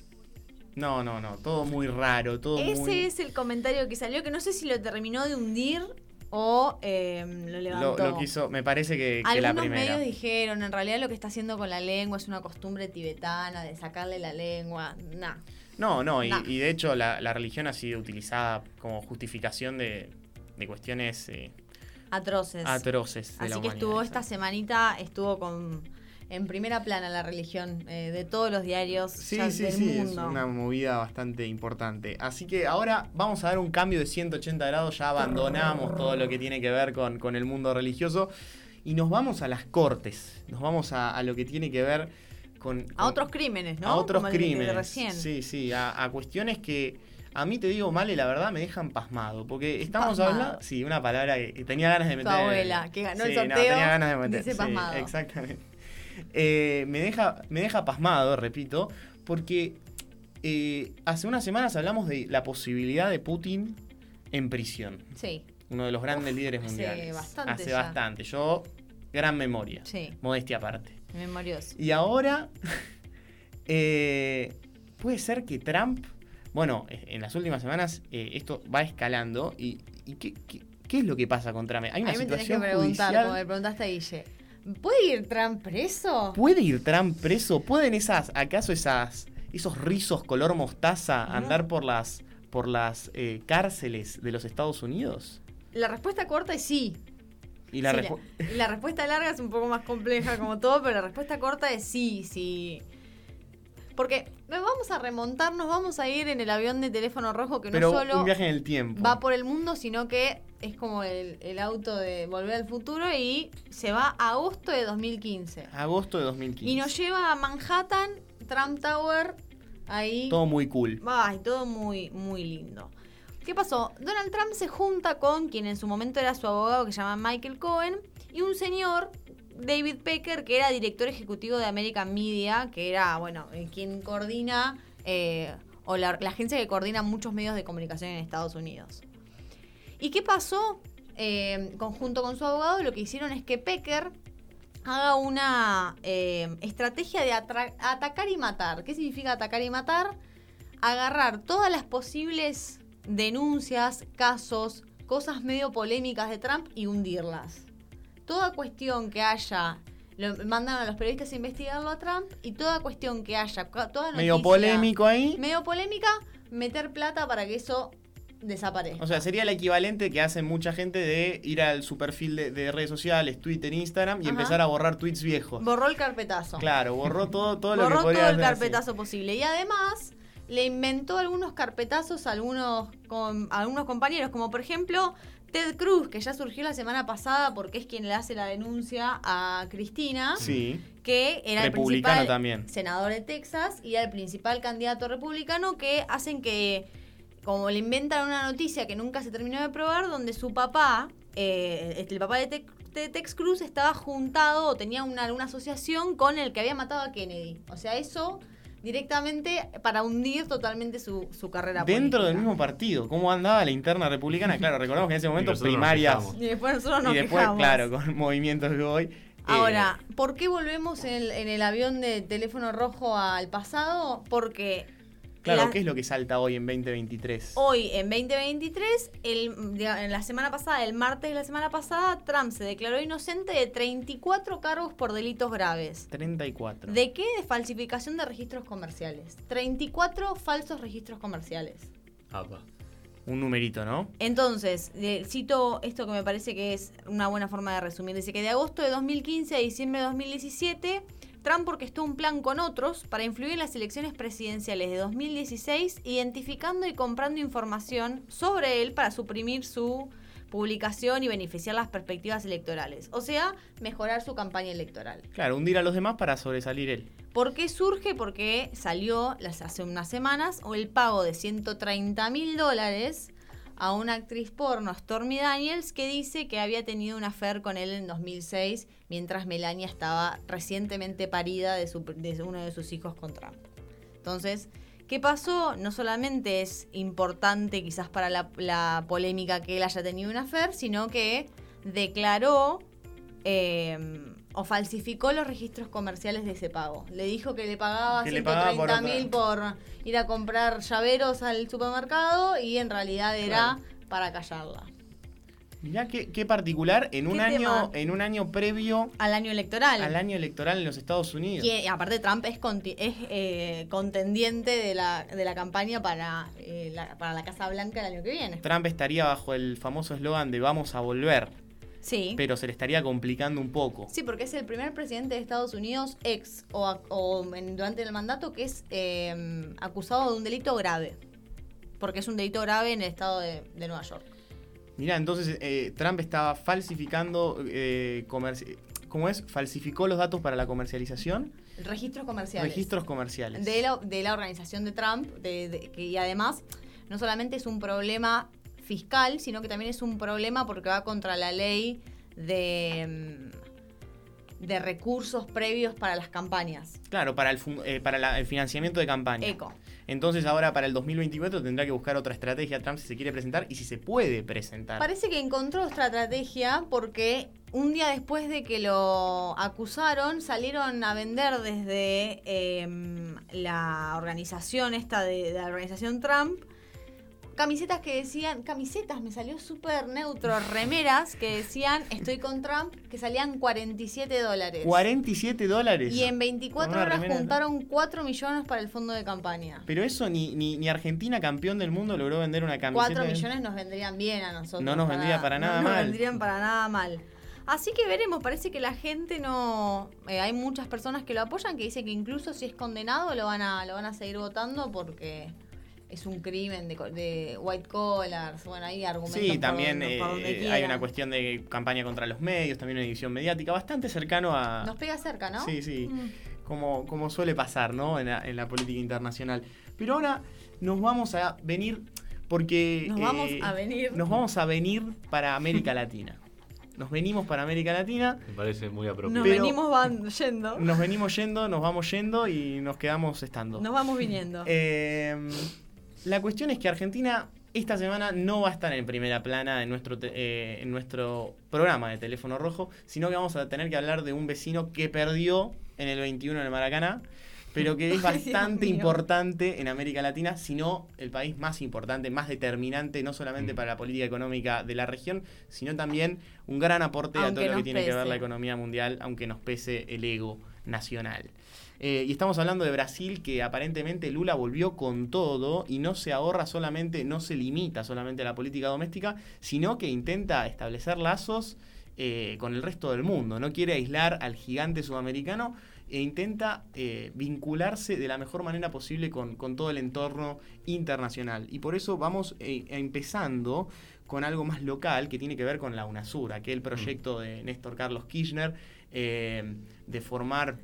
[SPEAKER 1] No, no, no, todo muy raro, todo
[SPEAKER 3] Ese es el comentario que salió, que no sé si lo terminó de hundir o em, lo levantó.
[SPEAKER 1] Lo, quiso, me parece que, que
[SPEAKER 3] Algunos
[SPEAKER 1] la primera.
[SPEAKER 3] medios dijeron, en realidad lo que está haciendo con la lengua es una costumbre tibetana de sacarle la lengua. Nah.
[SPEAKER 1] No, no, y, de hecho la, religión ha sido utilizada como justificación de, cuestiones eh,
[SPEAKER 3] atroces.
[SPEAKER 1] Atroces.
[SPEAKER 3] Así que estuvo esta semanita, estuvo con en primera plana la religión eh, de todos los diarios
[SPEAKER 1] sí,
[SPEAKER 3] sí,
[SPEAKER 1] sí, Es una movida bastante importante. Así que ahora vamos a dar un cambio de 180 grados, ya abandonamos todo lo que tiene que ver con, con el mundo religioso y nos vamos a las cortes, nos vamos a, lo que tiene que ver con,
[SPEAKER 3] A otros crímenes, ¿no?
[SPEAKER 1] A otros crímenes. Sí, sí, a, cuestiones que a mí te digo mal y la verdad me dejan pasmado. Porque estamos hablando. Sí, una palabra que tenía ganas de meter.
[SPEAKER 3] Tu abuela, que ganó el sorteo. tenía
[SPEAKER 1] ganas de meter.
[SPEAKER 3] Dice pasmado.
[SPEAKER 1] exactamente. Eh, me, deja, me deja pasmado, repito, porque eh, hace unas semanas hablamos de la posibilidad de Putin en prisión.
[SPEAKER 3] Sí.
[SPEAKER 1] Uno de los grandes líderes mundiales.
[SPEAKER 3] Hace bastante.
[SPEAKER 1] Hace bastante. Yo, gran memoria.
[SPEAKER 3] Sí.
[SPEAKER 1] Modestia aparte.
[SPEAKER 3] Memorioso.
[SPEAKER 1] Y ahora, eh, puede ser que Trump, bueno, en las últimas semanas esto va escalando. ¿Y, qué, es lo que pasa con Trump?
[SPEAKER 3] Hay una situación que preguntar, como me preguntaste a Guille. ¿Puede ir Trump preso?
[SPEAKER 1] ¿Puede ir Trump preso? ¿Pueden esas, acaso esas, esos rizos color mostaza andar por las, por las eh, cárceles de los Estados Unidos?
[SPEAKER 3] La respuesta corta es sí.
[SPEAKER 1] Y la,
[SPEAKER 3] la, respuesta larga es un poco más compleja como todo, pero la respuesta corta es sí, sí. Porque vamos a remontarnos, vamos a ir en el avión de teléfono rojo que no solo
[SPEAKER 1] un viaje en el tiempo.
[SPEAKER 3] va por el mundo, sino que es como el, auto de Volver al Futuro y se va a agosto de 2015.
[SPEAKER 1] Agosto de 2015.
[SPEAKER 3] Y nos lleva a Manhattan, Trump Tower, ahí.
[SPEAKER 1] Todo muy cool.
[SPEAKER 3] Ay, todo muy, muy lindo. ¿Qué pasó? Donald Trump se junta con quien en su momento era su abogado que se llama Michael Cohen y un señor, David Pecker, que era director ejecutivo de American Media, que era, bueno, eh, quien coordina, eh, o la agencia que coordina muchos medios de comunicación en Estados Unidos. ¿Y qué pasó? Eh, conjunto con su abogado, lo que hicieron es que Pecker haga una estrategia de atacar y matar. ¿Qué significa atacar y matar? Agarrar todas las posibles denuncias, casos, cosas medio polémicas de Trump y hundirlas. Toda cuestión que haya, lo mandan a los periodistas a investigarlo a Trump y toda cuestión que haya, toda
[SPEAKER 1] medio polémico ahí,
[SPEAKER 3] medio polémica, meter plata para que eso desaparezca.
[SPEAKER 1] O sea, sería el equivalente que hace mucha gente de ir al su perfil de, de redes sociales, Twitter, Instagram y
[SPEAKER 3] Ajá.
[SPEAKER 1] empezar a borrar tweets viejos.
[SPEAKER 3] Borró el carpetazo.
[SPEAKER 1] Claro, borró todo, todo lo que
[SPEAKER 3] Borró
[SPEAKER 1] podría
[SPEAKER 3] todo el
[SPEAKER 1] hacer,
[SPEAKER 3] carpetazo posible. Y además le inventó algunos carpetazos a algunos, com- a algunos compañeros, como por ejemplo Ted Cruz, que ya surgió la semana pasada porque es quien le hace la denuncia a Cristina,
[SPEAKER 1] Sí.
[SPEAKER 3] que era el principal
[SPEAKER 1] también.
[SPEAKER 3] senador de Texas y era el principal candidato republicano que hacen que, como le inventan una noticia que nunca se terminó de probar, donde su papá, eh, el papá de, Te- de Tex Cruz, estaba juntado o tenía una, una asociación con el que había matado a Kennedy. O sea, eso directamente para hundir totalmente su, su carrera
[SPEAKER 1] Dentro del mismo partido, ¿cómo andaba la interna republicana? Claro, recordamos que en ese momento
[SPEAKER 2] nos
[SPEAKER 1] primarias.
[SPEAKER 3] Y después nosotros nos
[SPEAKER 1] y después,
[SPEAKER 3] quejamos.
[SPEAKER 1] claro, con movimientos que hoy. eh,
[SPEAKER 3] Ahora, ¿por qué volvemos en el, en el avión de teléfono rojo al pasado? Porque
[SPEAKER 1] claro,
[SPEAKER 3] la-
[SPEAKER 1] ¿qué es lo que salta hoy en 2023?
[SPEAKER 3] Hoy, en 2023, el, en la semana pasada, el martes de la semana pasada, Trump se declaró inocente de 34 cargos por delitos graves.
[SPEAKER 1] 34.
[SPEAKER 3] ¿De qué? De falsificación de registros comerciales. 34 falsos registros comerciales.
[SPEAKER 2] Apa.
[SPEAKER 1] Un numerito, ¿no?
[SPEAKER 3] Entonces, cito esto que me parece que es una buena forma de resumir. Dice que de agosto de 2015 a diciembre de 2017, Trump orquestó un plan con otros para influir en las elecciones presidenciales de 2016, identificando y comprando información sobre él para suprimir su publicación y beneficiar las perspectivas electorales. O sea, mejorar su campaña electoral.
[SPEAKER 1] Claro, hundir a los demás para sobresalir él.
[SPEAKER 3] ¿Por qué surge? Porque salió las, hace unas semanas o el pago de 130 mil dólares a una actriz porno, Stormy Daniels, que dice que había tenido una affair con él en 2006 mientras Melania estaba recientemente parida de, uno de sus hijos con Trump. Entonces, ¿qué pasó? No solamente es importante quizás para la, polémica que él haya tenido una affair, sino que declaró eh, o falsificó los registros comerciales de ese pago. Le dijo que le pagaba
[SPEAKER 1] Que le pagaba por
[SPEAKER 3] 130 mil por, ir a comprar llaveros al supermercado y en realidad era para callarla.
[SPEAKER 1] Mirá qué, qué particular en un
[SPEAKER 3] ¿Qué
[SPEAKER 1] año,
[SPEAKER 3] tema?
[SPEAKER 1] en un año previo
[SPEAKER 3] Al año electoral.
[SPEAKER 1] al año electoral en los Estados Unidos.
[SPEAKER 3] Y, aparte Trump es, conti- es eh, contendiente de la, de la campaña para, eh, la, para la Casa Blanca el año que viene.
[SPEAKER 1] Trump estaría bajo el famoso eslogan de vamos a volver,
[SPEAKER 3] Sí.
[SPEAKER 1] pero se le estaría complicando un poco.
[SPEAKER 3] Sí, porque es el primer presidente de Estados Unidos ex o, en- durante el mandato que es eh, acusado de un delito grave. Porque es un delito grave en el estado de, de Nueva York.
[SPEAKER 1] Mirá, entonces eh, Trump estaba falsificando, eh, ¿cómo es? Falsificó los datos para la comercialización,
[SPEAKER 3] Registros comerciales.
[SPEAKER 1] registros comerciales.
[SPEAKER 3] de la, de la organización de Trump. de- de- que, y además, no solamente es un problema fiscal, sino que también es un problema porque va contra la ley de, mm, de recursos previos para las campañas.
[SPEAKER 1] Claro, para el, eh, para la- el financiamiento de campaña.
[SPEAKER 3] Eco.
[SPEAKER 1] Entonces ahora para el 2024 tendrá que buscar otra estrategia Trump si se quiere presentar y si se puede presentar.
[SPEAKER 3] Parece que encontró otra estrategia porque un día después de que lo acusaron salieron a vender desde em, la organización esta de, de la organización Trump camisetas que decían, camisetas, me salió súper neutro, remeras que decían estoy con Trump, que salían 47 dólares.
[SPEAKER 1] 47 dólares.
[SPEAKER 3] Y en 24
[SPEAKER 1] Con una
[SPEAKER 3] horas
[SPEAKER 1] remera, ¿no?
[SPEAKER 3] juntaron 4 millones para el fondo de campaña.
[SPEAKER 1] Pero eso ni, ni, ni Argentina, campeón del mundo, logró vender una camiseta.
[SPEAKER 3] 4
[SPEAKER 1] de-
[SPEAKER 3] millones nos vendrían bien a nosotros.
[SPEAKER 1] No nos vendría para
[SPEAKER 3] no
[SPEAKER 1] nada
[SPEAKER 3] nos
[SPEAKER 1] mal.
[SPEAKER 3] vendrían para nada mal. Así que veremos, parece que la gente no... eh, hay muchas personas que lo apoyan, que dicen que incluso si es condenado lo van a, lo van a seguir votando porque es un crimen de, white collars. Bueno, hay argumentos
[SPEAKER 1] Sí,
[SPEAKER 3] por
[SPEAKER 1] también
[SPEAKER 3] donde- por donde
[SPEAKER 1] eh, hay
[SPEAKER 3] quieran.
[SPEAKER 1] una cuestión de campaña contra los medios, también una división mediática, bastante cercano a...
[SPEAKER 3] Nos pega cerca, ¿no?
[SPEAKER 1] Sí, sí.
[SPEAKER 3] Mm.
[SPEAKER 1] como, como suele pasar, ¿no? En la, en la política internacional. Pero ahora nos vamos a venir porque...
[SPEAKER 3] Nos
[SPEAKER 1] eh,
[SPEAKER 3] vamos a venir.
[SPEAKER 1] Nos vamos a venir para América Latina. Nos venimos para América Latina,
[SPEAKER 2] Me parece muy
[SPEAKER 3] Nos
[SPEAKER 2] apropiado.
[SPEAKER 1] Pero-
[SPEAKER 3] venimos van- yendo.
[SPEAKER 1] nos venimos yendo, nos vamos yendo y nos quedamos estando.
[SPEAKER 3] Nos vamos viniendo.
[SPEAKER 1] Eh, la cuestión es que Argentina esta semana no va a estar en primera plana en nuestro, te- eh, en nuestro programa de teléfono rojo, sino que vamos a tener que hablar de un vecino que perdió en el 21 en el Maracaná, pero que es bastante importante en América Latina, sino el país más importante, más determinante, no solamente
[SPEAKER 2] Mm.
[SPEAKER 1] para la política económica de la región, sino también un gran aporte a todo lo que tiene que ver la economía mundial, aunque nos pese el ego nacional. Eh, y estamos hablando de Brasil, que aparentemente Lula volvió con todo y no se ahorra solamente, no se limita solamente a la política doméstica, sino que intenta establecer lazos eh, con el resto del mundo. No quiere aislar al gigante sudamericano e intenta eh, vincularse de la mejor manera posible con, con, todo el entorno internacional. Y por eso vamos empezando con algo más local que tiene que ver con la UNASUR, aquel proyecto de Néstor Carlos Kirchner de formar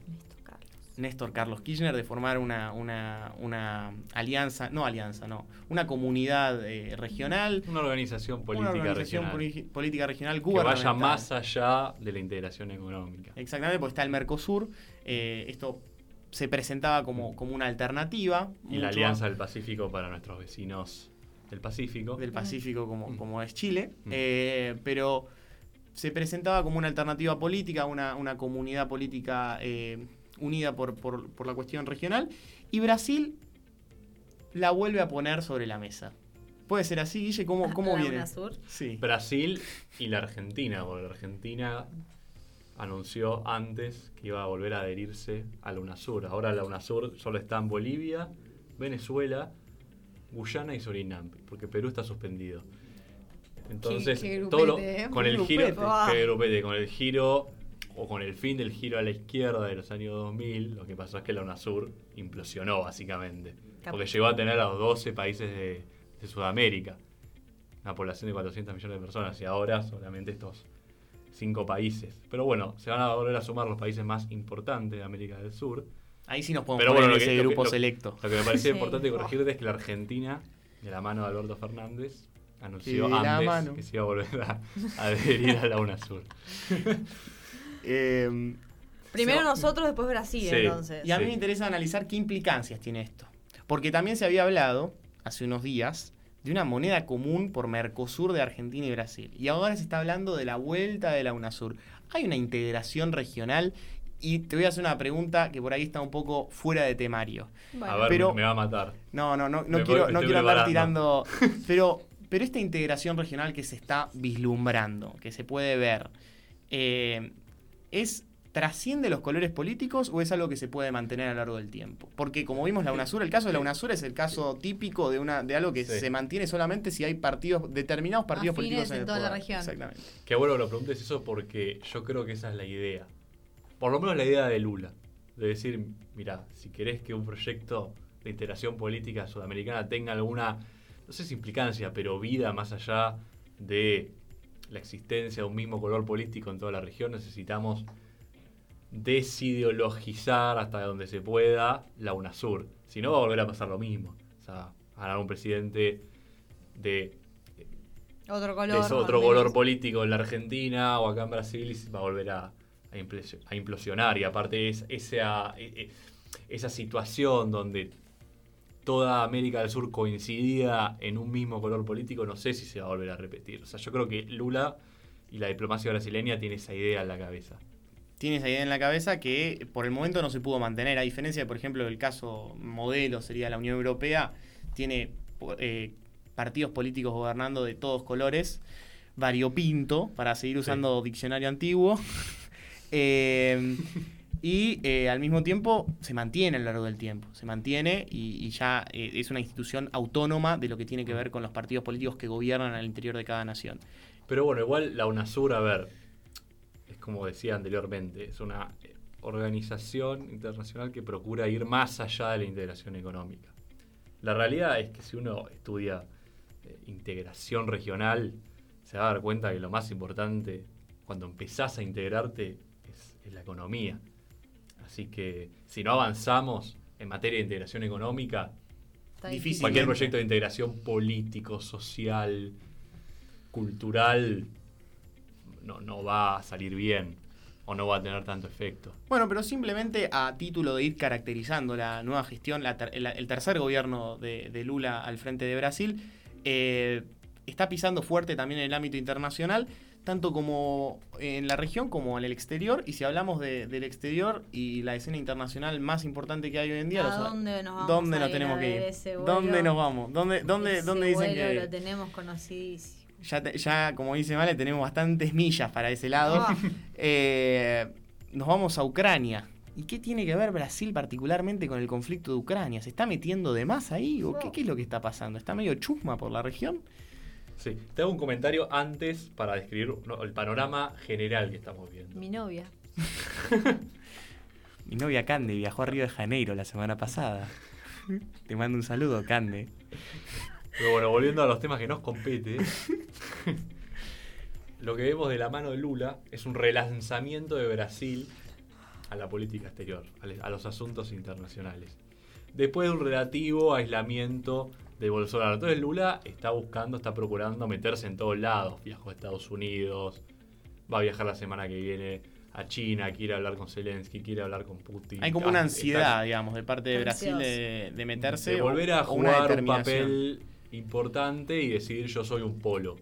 [SPEAKER 1] Néstor Carlos Kirchner de formar una, una, alianza, no alianza, no, una comunidad eh, regional.
[SPEAKER 2] Una organización política una organización
[SPEAKER 1] regional. política regional
[SPEAKER 2] Que vaya más allá de la integración económica.
[SPEAKER 1] Exactamente, porque está el Mercosur. Eh, esto se presentaba como, como una alternativa.
[SPEAKER 2] Y la Alianza del Pacífico para nuestros vecinos del Pacífico.
[SPEAKER 1] Del Pacífico como, mm. como es Chile. Mm. Eh, pero se presentaba como una alternativa política, una, una comunidad política unida por, por, la cuestión regional, y Brasil la vuelve a poner sobre la mesa. Puede ser así, Guille, ¿cómo, cómo viene?
[SPEAKER 2] Sí. Brasil y la Argentina, porque la Argentina anunció antes que iba a volver a adherirse a la UNASUR. Ahora la UNASUR solo está en Bolivia, Venezuela, Guyana y Surinam, porque Perú está suspendido. Entonces, todo con el giro, con el giro o con el fin del giro a la izquierda de los años 2000, lo que pasó es que la UNASUR implosionó básicamente. Porque llegó a tener a los 12 países de, Sudamérica, una población de 400 millones de personas, y ahora solamente estos 5 países. Pero bueno, se van a volver a sumar los países más importantes de América del Sur.
[SPEAKER 1] Ahí sí nos podemos Pero bueno, ese grupo selecto.
[SPEAKER 2] Lo que me parecía importante corregirte es que la Argentina, de la mano de Alberto Fernández, anunció antes que se iba a volver a adherir a la UNASUR.
[SPEAKER 3] Em, Primero nosotros, después Brasil, entonces.
[SPEAKER 1] Y a mí me interesa analizar qué implicancias tiene esto. Porque también se había hablado, hace unos días, de una moneda común por Mercosur de Argentina y Brasil. Y ahora se está hablando de la vuelta de la UNASUR. Hay una integración regional y te voy a hacer una pregunta que por ahí está un poco fuera de temario.
[SPEAKER 2] A ver, pero, me va a matar.
[SPEAKER 1] No, no, no, no quiero, no quiero hablar tirando. Pero, pero esta integración regional que se está vislumbrando, que se puede ver, eh, ¿es trasciende los colores políticos o es algo que se puede mantener a lo largo del tiempo? Porque como vimos la UNASUR, el caso de la UNASUR es el caso típico de una de algo que se mantiene solamente si hay partidos determinados partidos políticos
[SPEAKER 3] en, toda la región.
[SPEAKER 2] Exactamente. Qué bueno que lo preguntes eso porque yo creo que esa es la idea. Por lo menos la idea de Lula, de decir, mira, si querés que un proyecto de integración política sudamericana tenga alguna no sé si implicancia, pero vida más allá de la existencia de un mismo color político en toda la región, necesitamos desideologizar hasta donde se pueda la UNASUR. Si no, va a volver a pasar lo mismo. O sea, ganar un presidente de
[SPEAKER 3] otro color,
[SPEAKER 2] otro color político en la Argentina o acá en Brasil va a volver a, a implosionar. Y aparte es esa, e, e, esa situación donde toda América del Sur coincidía en un mismo color político, no sé si se va a volver a repetir. O sea, yo creo que Lula y la diplomacia brasileña tiene esa idea en la cabeza.
[SPEAKER 1] Tiene esa idea en la cabeza que por el momento no se pudo mantener, a diferencia de, por ejemplo, el caso modelo sería la Unión Europea, tiene eh, partidos políticos gobernando de todos colores, variopinto, para seguir usando diccionario antiguo. eh, y eh, al mismo tiempo se mantiene a lo largo del tiempo, se mantiene y, ya eh, es una institución autónoma de lo que tiene que ver con los partidos políticos que gobiernan al interior de cada nación.
[SPEAKER 2] Pero bueno, igual la UNASUR, a ver, es como decía anteriormente, es una eh, organización internacional que procura ir más allá de la integración económica. La realidad es que si uno estudia integración regional, se va a dar cuenta que lo más importante cuando empezás a integrarte es la economía Así que si no avanzamos en materia de integración económica, cualquier proyecto de integración político, social, cultural, no, no va a salir bien o no va a tener tanto efecto.
[SPEAKER 1] Bueno, pero simplemente a título de ir caracterizando la nueva gestión, el tercer gobierno de, Lula al frente de Brasil, eh, está pisando fuerte también en el ámbito internacional tanto como en la región como en el exterior. Y si hablamos del exterior y la escena internacional más importante que hay hoy en día,
[SPEAKER 3] dónde nos vamos?
[SPEAKER 1] ¿Dónde nos tenemos que ir? ¿Dónde nos vamos? ¿Dónde, dónde, dónde dicen que.?
[SPEAKER 3] lo tenemos conocidísimo.
[SPEAKER 1] Ya, ya, como dice Vale, tenemos bastantes millas para ese lado. Ah. Eh, nos vamos a Ucrania. ¿Y qué tiene que ver Brasil particularmente con el conflicto de Ucrania? ¿Se está metiendo de más ahí? ¿O qué, qué es lo que está pasando? ¿Está medio chusma por la región?
[SPEAKER 2] Sí, te hago un comentario antes para describir no, el panorama general que estamos viendo.
[SPEAKER 3] Mi novia.
[SPEAKER 1] Mi novia Cande viajó a Río de Janeiro la semana pasada. Te mando un saludo, Cande.
[SPEAKER 2] Pero bueno, volviendo a los temas que nos compete, lo que vemos de la mano de Lula es un relanzamiento de Brasil a la política exterior, a a los asuntos internacionales. Después de un relativo aislamiento de Bolsonaro. Entonces Lula está buscando, está procurando meterse en todos lados. Viajó a Estados Unidos, va a viajar la semana que viene a China, quiere hablar con Zelensky, quiere hablar con Putin.
[SPEAKER 1] Hay como una
[SPEAKER 2] Ah,
[SPEAKER 1] ansiedad,
[SPEAKER 2] está-
[SPEAKER 1] digamos, de parte de Brasil de, de meterse.
[SPEAKER 2] de volver a
[SPEAKER 1] o una
[SPEAKER 2] jugar un papel importante y decir yo soy un polo.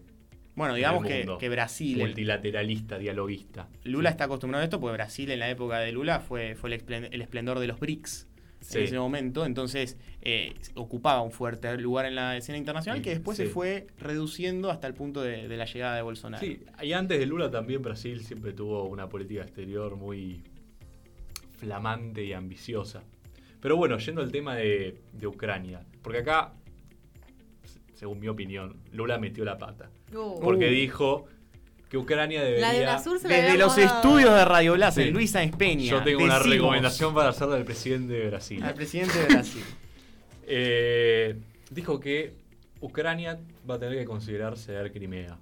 [SPEAKER 1] Bueno,
[SPEAKER 2] en
[SPEAKER 1] digamos que, que Brasil.
[SPEAKER 2] Multilateralista, dialoguista.
[SPEAKER 1] Lula está acostumbrado a esto porque Brasil en la época de Lula fue, fue el, esplen- el esplendor de los BRICS
[SPEAKER 2] Sí.
[SPEAKER 1] en ese momento. Entonces eh, ocupaba un fuerte lugar en la escena internacional que después
[SPEAKER 2] sí.
[SPEAKER 1] se fue reduciendo hasta el punto de, de la llegada de Bolsonaro.
[SPEAKER 2] Sí, y antes de Lula también Brasil siempre tuvo una política exterior muy flamante y ambiciosa. Pero bueno, yendo al tema de, de Ucrania, porque acá, según mi opinión, Lula metió la pata.
[SPEAKER 3] Uh.
[SPEAKER 2] Porque
[SPEAKER 1] Uh.
[SPEAKER 2] dijo que Ucrania debería...
[SPEAKER 3] La de UNASUR se la
[SPEAKER 1] Desde los
[SPEAKER 3] dado.
[SPEAKER 1] estudios de Radio Blas,
[SPEAKER 2] Sí.
[SPEAKER 1] en Luis Sáenz Peña.
[SPEAKER 2] Yo tengo una recomendación para hacerle al presidente de Brasil.
[SPEAKER 1] Al presidente de Brasil.
[SPEAKER 2] Eh, dijo que Ucrania va a tener que considerar ceder Crimea.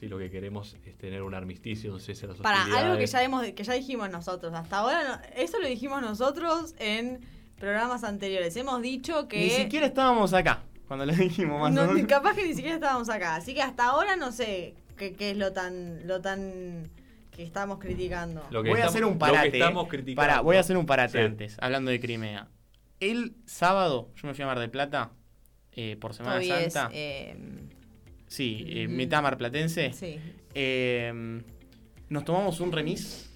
[SPEAKER 2] Si lo que queremos es tener un armisticio, un cese a las
[SPEAKER 3] Para algo que ya, hemos, que ya dijimos nosotros. Hasta ahora, no- eso lo dijimos nosotros en programas anteriores. Hemos dicho que.
[SPEAKER 1] Ni siquiera estábamos acá cuando le dijimos más
[SPEAKER 3] no,
[SPEAKER 1] o menos.
[SPEAKER 3] capaz que ni siquiera estábamos acá. Así que hasta ahora no sé qué, qué es lo tan, lo tan que estamos criticando.
[SPEAKER 2] Lo que
[SPEAKER 1] Voy a hacer un
[SPEAKER 2] lo
[SPEAKER 1] parate.
[SPEAKER 2] que estamos criticando.
[SPEAKER 1] Pará, voy a hacer un parate
[SPEAKER 2] Sí.
[SPEAKER 1] antes, hablando de Crimea. El sábado, yo me fui a Mar del Plata eh, por Semana
[SPEAKER 3] Toby es,
[SPEAKER 1] Santa.
[SPEAKER 3] eh,
[SPEAKER 1] sí, eh,
[SPEAKER 3] Ujú.
[SPEAKER 1] mitad marplatense.
[SPEAKER 3] sí.
[SPEAKER 1] Eh, nos tomamos un remis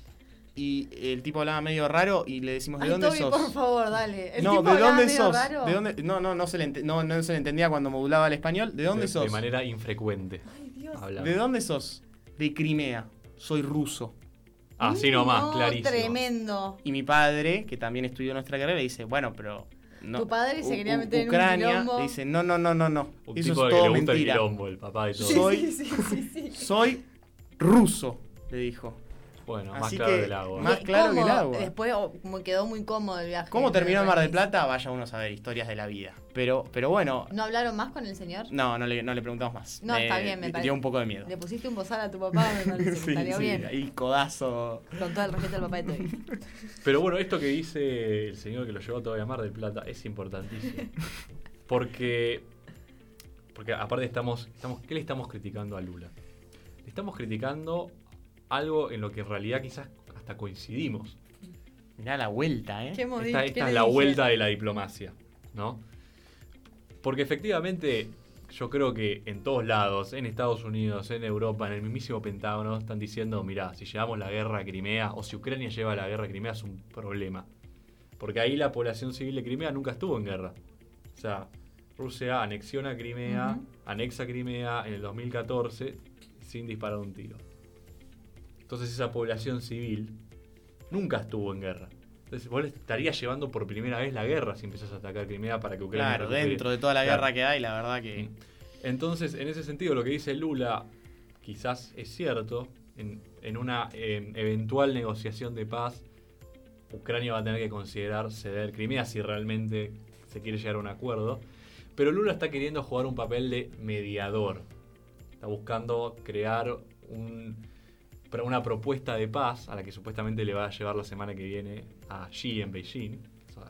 [SPEAKER 1] y el tipo hablaba medio raro y le decimos, ¿de
[SPEAKER 3] Ay,
[SPEAKER 1] dónde
[SPEAKER 3] Toby,
[SPEAKER 1] sos?
[SPEAKER 3] por favor, dale. El
[SPEAKER 1] no,
[SPEAKER 3] tipo
[SPEAKER 1] ¿de dónde
[SPEAKER 3] medio
[SPEAKER 1] sos?
[SPEAKER 3] raro.
[SPEAKER 1] ¿De dónde? No, no, no se, le no, no se le entendía cuando modulaba el español. ¿De dónde
[SPEAKER 2] de,
[SPEAKER 1] sos?
[SPEAKER 2] de manera infrecuente.
[SPEAKER 3] Ay, Dios.
[SPEAKER 1] ¿De dónde sos? De Crimea. Soy ruso.
[SPEAKER 2] Así
[SPEAKER 3] Mm,
[SPEAKER 2] nomás,
[SPEAKER 3] no,
[SPEAKER 2] clarísimo.
[SPEAKER 3] Tremendo.
[SPEAKER 1] Y mi padre, que también estudió nuestra carrera, dice, bueno, pero... No,
[SPEAKER 3] Tu padre se quería
[SPEAKER 1] U-
[SPEAKER 3] meter en un
[SPEAKER 1] Ucrania,
[SPEAKER 3] quilombo.
[SPEAKER 1] le dice, no, no, no, no, no.
[SPEAKER 2] Un
[SPEAKER 1] Eso
[SPEAKER 2] tipo
[SPEAKER 1] es
[SPEAKER 2] que
[SPEAKER 1] todo
[SPEAKER 2] le gusta
[SPEAKER 1] mentira.
[SPEAKER 2] el quilombo, el papá y todo.
[SPEAKER 3] Sí,
[SPEAKER 1] Soy-
[SPEAKER 3] sí, sí, sí, sí.
[SPEAKER 1] Soy ruso, le dijo.
[SPEAKER 2] Bueno, más
[SPEAKER 1] Así
[SPEAKER 2] claro
[SPEAKER 1] que-
[SPEAKER 2] que el agua.
[SPEAKER 1] más- claro que el agua.
[SPEAKER 3] Después oh, como quedó muy cómodo el viaje.
[SPEAKER 1] ¿Cómo terminó en Mar del. Plata? Vaya uno a saber, historias de la vida. Pero, pero bueno,
[SPEAKER 3] ¿No hablaron más con el señor?
[SPEAKER 1] no, no le, no le preguntamos más.
[SPEAKER 3] No, está bien, me
[SPEAKER 1] dio
[SPEAKER 3] parece.
[SPEAKER 1] un poco de miedo.
[SPEAKER 3] Le pusiste un bozal a tu papá, me parece.
[SPEAKER 1] Sí,
[SPEAKER 3] salió
[SPEAKER 1] sí,
[SPEAKER 3] bien.
[SPEAKER 1] ahí codazo.
[SPEAKER 3] Con todo el respeto al papá de Toby.
[SPEAKER 2] Pero bueno, esto que dice el señor que lo llevó todavía a Mar del Plata es importantísimo. Porque, porque aparte estamos, estamos, ¿qué le estamos criticando a Lula? Le estamos criticando algo en lo que en realidad quizás hasta coincidimos.
[SPEAKER 1] Mirá la vuelta, ¿eh?
[SPEAKER 3] ¿Qué hemos
[SPEAKER 2] Esta, esta
[SPEAKER 3] ¿Qué
[SPEAKER 2] es la
[SPEAKER 3] dije?
[SPEAKER 2] vuelta de la diplomacia, ¿no? Porque efectivamente yo creo que en todos lados, en Estados Unidos, en Europa, en el mismísimo Pentágono, están diciendo, mirá, si llevamos la guerra a Crimea o si Ucrania lleva la guerra a Crimea es un problema. Porque ahí la población civil de Crimea nunca estuvo en guerra. O sea, Rusia anexiona Crimea,
[SPEAKER 3] Ujú.
[SPEAKER 2] anexa Crimea en el 2014 sin disparar un tiro. Entonces esa población civil nunca estuvo en guerra. Entonces vos le estarías llevando por primera vez la guerra si empezás a atacar Crimea para que Ucrania
[SPEAKER 1] Claro,
[SPEAKER 2] recupere.
[SPEAKER 1] dentro de toda la
[SPEAKER 2] Claro.
[SPEAKER 1] guerra que hay, la verdad que...
[SPEAKER 2] Entonces, en ese sentido, lo que dice Lula quizás es cierto. En, en una eh, eventual negociación de paz, Ucrania va a tener que considerar ceder Crimea si realmente se quiere llegar a un acuerdo. Pero Lula está queriendo jugar un papel de mediador. Está buscando crear un, una propuesta de paz a la que supuestamente le va a llevar la semana que viene a Xi en Beijing.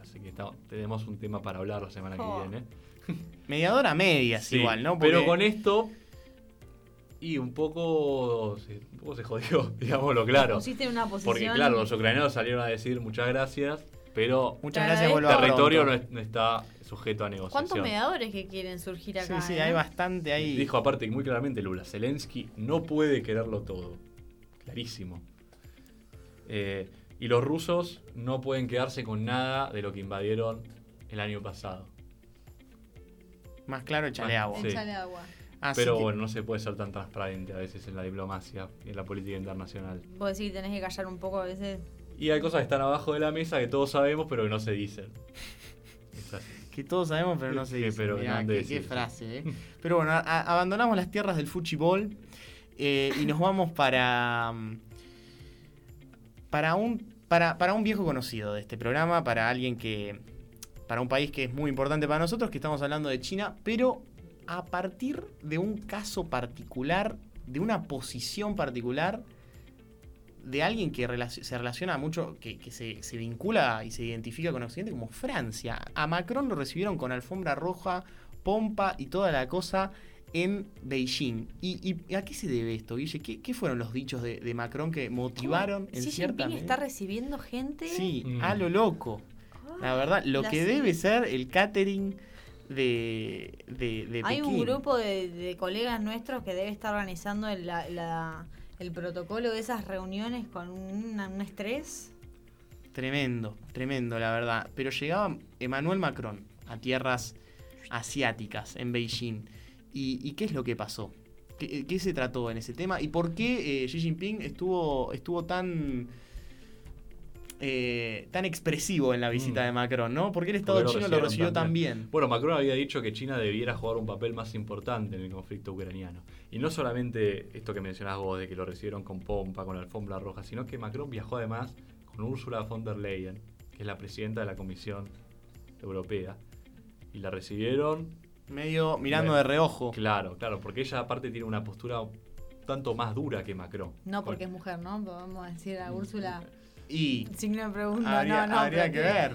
[SPEAKER 2] Así que está- tenemos un tema para hablar la semana
[SPEAKER 3] Oh.
[SPEAKER 2] que viene.
[SPEAKER 1] Mediadora a medias
[SPEAKER 2] Sí,
[SPEAKER 1] igual, ¿no?
[SPEAKER 2] Pero con esto. Y un poco. Se, un poco se jodió, digámoslo claro.
[SPEAKER 3] Pusiste en una posición.
[SPEAKER 2] Porque, claro, los ucranianos salieron a decir muchas gracias, pero
[SPEAKER 1] Muchas gracias,
[SPEAKER 2] el territorio no, es- no está sujeto a negociación.
[SPEAKER 3] ¿Cuántos mediadores que quieren surgir
[SPEAKER 1] Sí,
[SPEAKER 3] acá?
[SPEAKER 1] sí,
[SPEAKER 3] eh?
[SPEAKER 1] hay bastante ahí.
[SPEAKER 2] Dijo aparte muy claramente Lula: Zelensky no puede quererlo todo. Clarísimo. Eh, y los rusos no pueden quedarse con nada de lo que invadieron el año pasado.
[SPEAKER 1] Más claro, échale agua.
[SPEAKER 2] sí.
[SPEAKER 3] Agua.
[SPEAKER 1] Así
[SPEAKER 2] Pero
[SPEAKER 1] que-
[SPEAKER 2] bueno, no se puede ser tan transparente a veces en la diplomacia y en la política internacional.
[SPEAKER 3] Vos decís que tenés que callar un poco a veces.
[SPEAKER 2] Y hay cosas que están abajo de la mesa que todos sabemos, pero que no se dicen. Es así.
[SPEAKER 1] Que todos sabemos, pero no se
[SPEAKER 2] Que,
[SPEAKER 1] dice.
[SPEAKER 2] pero
[SPEAKER 1] Mirá,
[SPEAKER 2] no han
[SPEAKER 1] qué, frase, ¿eh? Pero bueno, abandonamos las tierras del fuchibol eh, y nos vamos para. Para un, para, para un viejo conocido de este programa, para alguien que. Para un país que es muy importante para nosotros, que estamos hablando de China, pero a partir de un caso particular, de una posición particular, de alguien que se relaciona mucho, que, que se, se vincula y se identifica con Occidente como Francia. A Macron lo recibieron con alfombra roja, pompa y toda la cosa en Beijing. ¿Y, y a qué se debe esto, Guille? ¿Qué, qué fueron los dichos de, de Macron que motivaron en
[SPEAKER 3] Xi
[SPEAKER 1] cierta
[SPEAKER 3] Jinping está recibiendo gente.
[SPEAKER 1] Sí,
[SPEAKER 2] Mm.
[SPEAKER 1] a lo loco. La verdad, lo
[SPEAKER 3] La
[SPEAKER 1] que debe ser el catering de, de, de
[SPEAKER 3] Hay un grupo de, de colegas nuestros que debe estar organizando el, la- la- el protocolo de esas reuniones con un, un estrés.
[SPEAKER 1] Tremendo, tremendo, la verdad. Pero llegaba Emmanuel Macron a tierras asiáticas, en Beijing. ¿Y, y qué es lo que pasó? ¿Qué, qué se trató en ese tema? ¿Y por qué eh, Xi Jinping estuvo, estuvo tan, eh, tan expresivo en la visita
[SPEAKER 2] Mm.
[SPEAKER 1] de Macron? ¿no? ¿Por qué el Estado
[SPEAKER 2] Porque
[SPEAKER 1] chino lo recibió tan
[SPEAKER 2] tan
[SPEAKER 1] bien?
[SPEAKER 2] Bueno, Macron había dicho que China debiera jugar un papel más importante en el conflicto ucraniano. Y no solamente esto que mencionás vos, de que lo recibieron con pompa, con alfombra roja, sino que Macron viajó además con Ursula von der Leyen, que es la presidenta de la Comisión Europea. Y la recibieron,
[SPEAKER 1] Medio mirando
[SPEAKER 2] Bueno,
[SPEAKER 1] de reojo.
[SPEAKER 2] claro, claro, porque ella aparte tiene una postura tanto más dura que Macron.
[SPEAKER 3] No porque es mujer, ¿no? Vamos a decir a Úrsula.
[SPEAKER 1] Y
[SPEAKER 3] Signo de pregunta.
[SPEAKER 1] habría,
[SPEAKER 3] no, no,
[SPEAKER 1] habría que ver.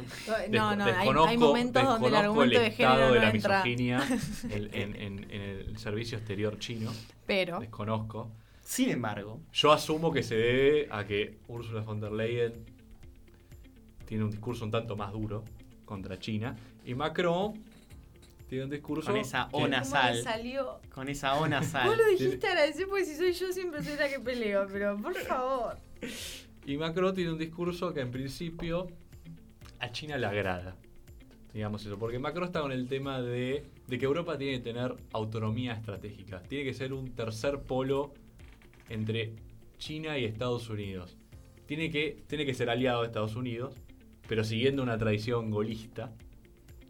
[SPEAKER 3] No, no, hay,
[SPEAKER 2] desconozco-
[SPEAKER 3] hay momentos donde el argumento de
[SPEAKER 2] estado
[SPEAKER 3] género
[SPEAKER 2] de
[SPEAKER 3] no
[SPEAKER 2] la
[SPEAKER 3] entra.
[SPEAKER 2] misoginia en, en- en- en el servicio exterior chino.
[SPEAKER 3] Pero.
[SPEAKER 2] Desconozco.
[SPEAKER 1] Sin embargo,
[SPEAKER 2] Yo asumo que se debe a que Ursula von der Leyen tiene un discurso un tanto más duro contra China y Macron tiene un discurso
[SPEAKER 1] Con esa
[SPEAKER 2] que-
[SPEAKER 1] ona.
[SPEAKER 3] ¿Cómo
[SPEAKER 1] Nasal.
[SPEAKER 3] le salió?
[SPEAKER 1] con esa ona sal.
[SPEAKER 3] Vos lo dijiste agradecer porque si soy yo siempre soy la que peleo, pero por favor.
[SPEAKER 2] y Macron tiene un discurso que en principio a China le agrada. Digamos eso, porque Macron está con el tema de, de que Europa tiene que tener autonomía estratégica. Tiene que ser un tercer polo entre China y Estados Unidos. Tiene que, tiene que ser aliado de Estados Unidos, pero siguiendo una tradición golista.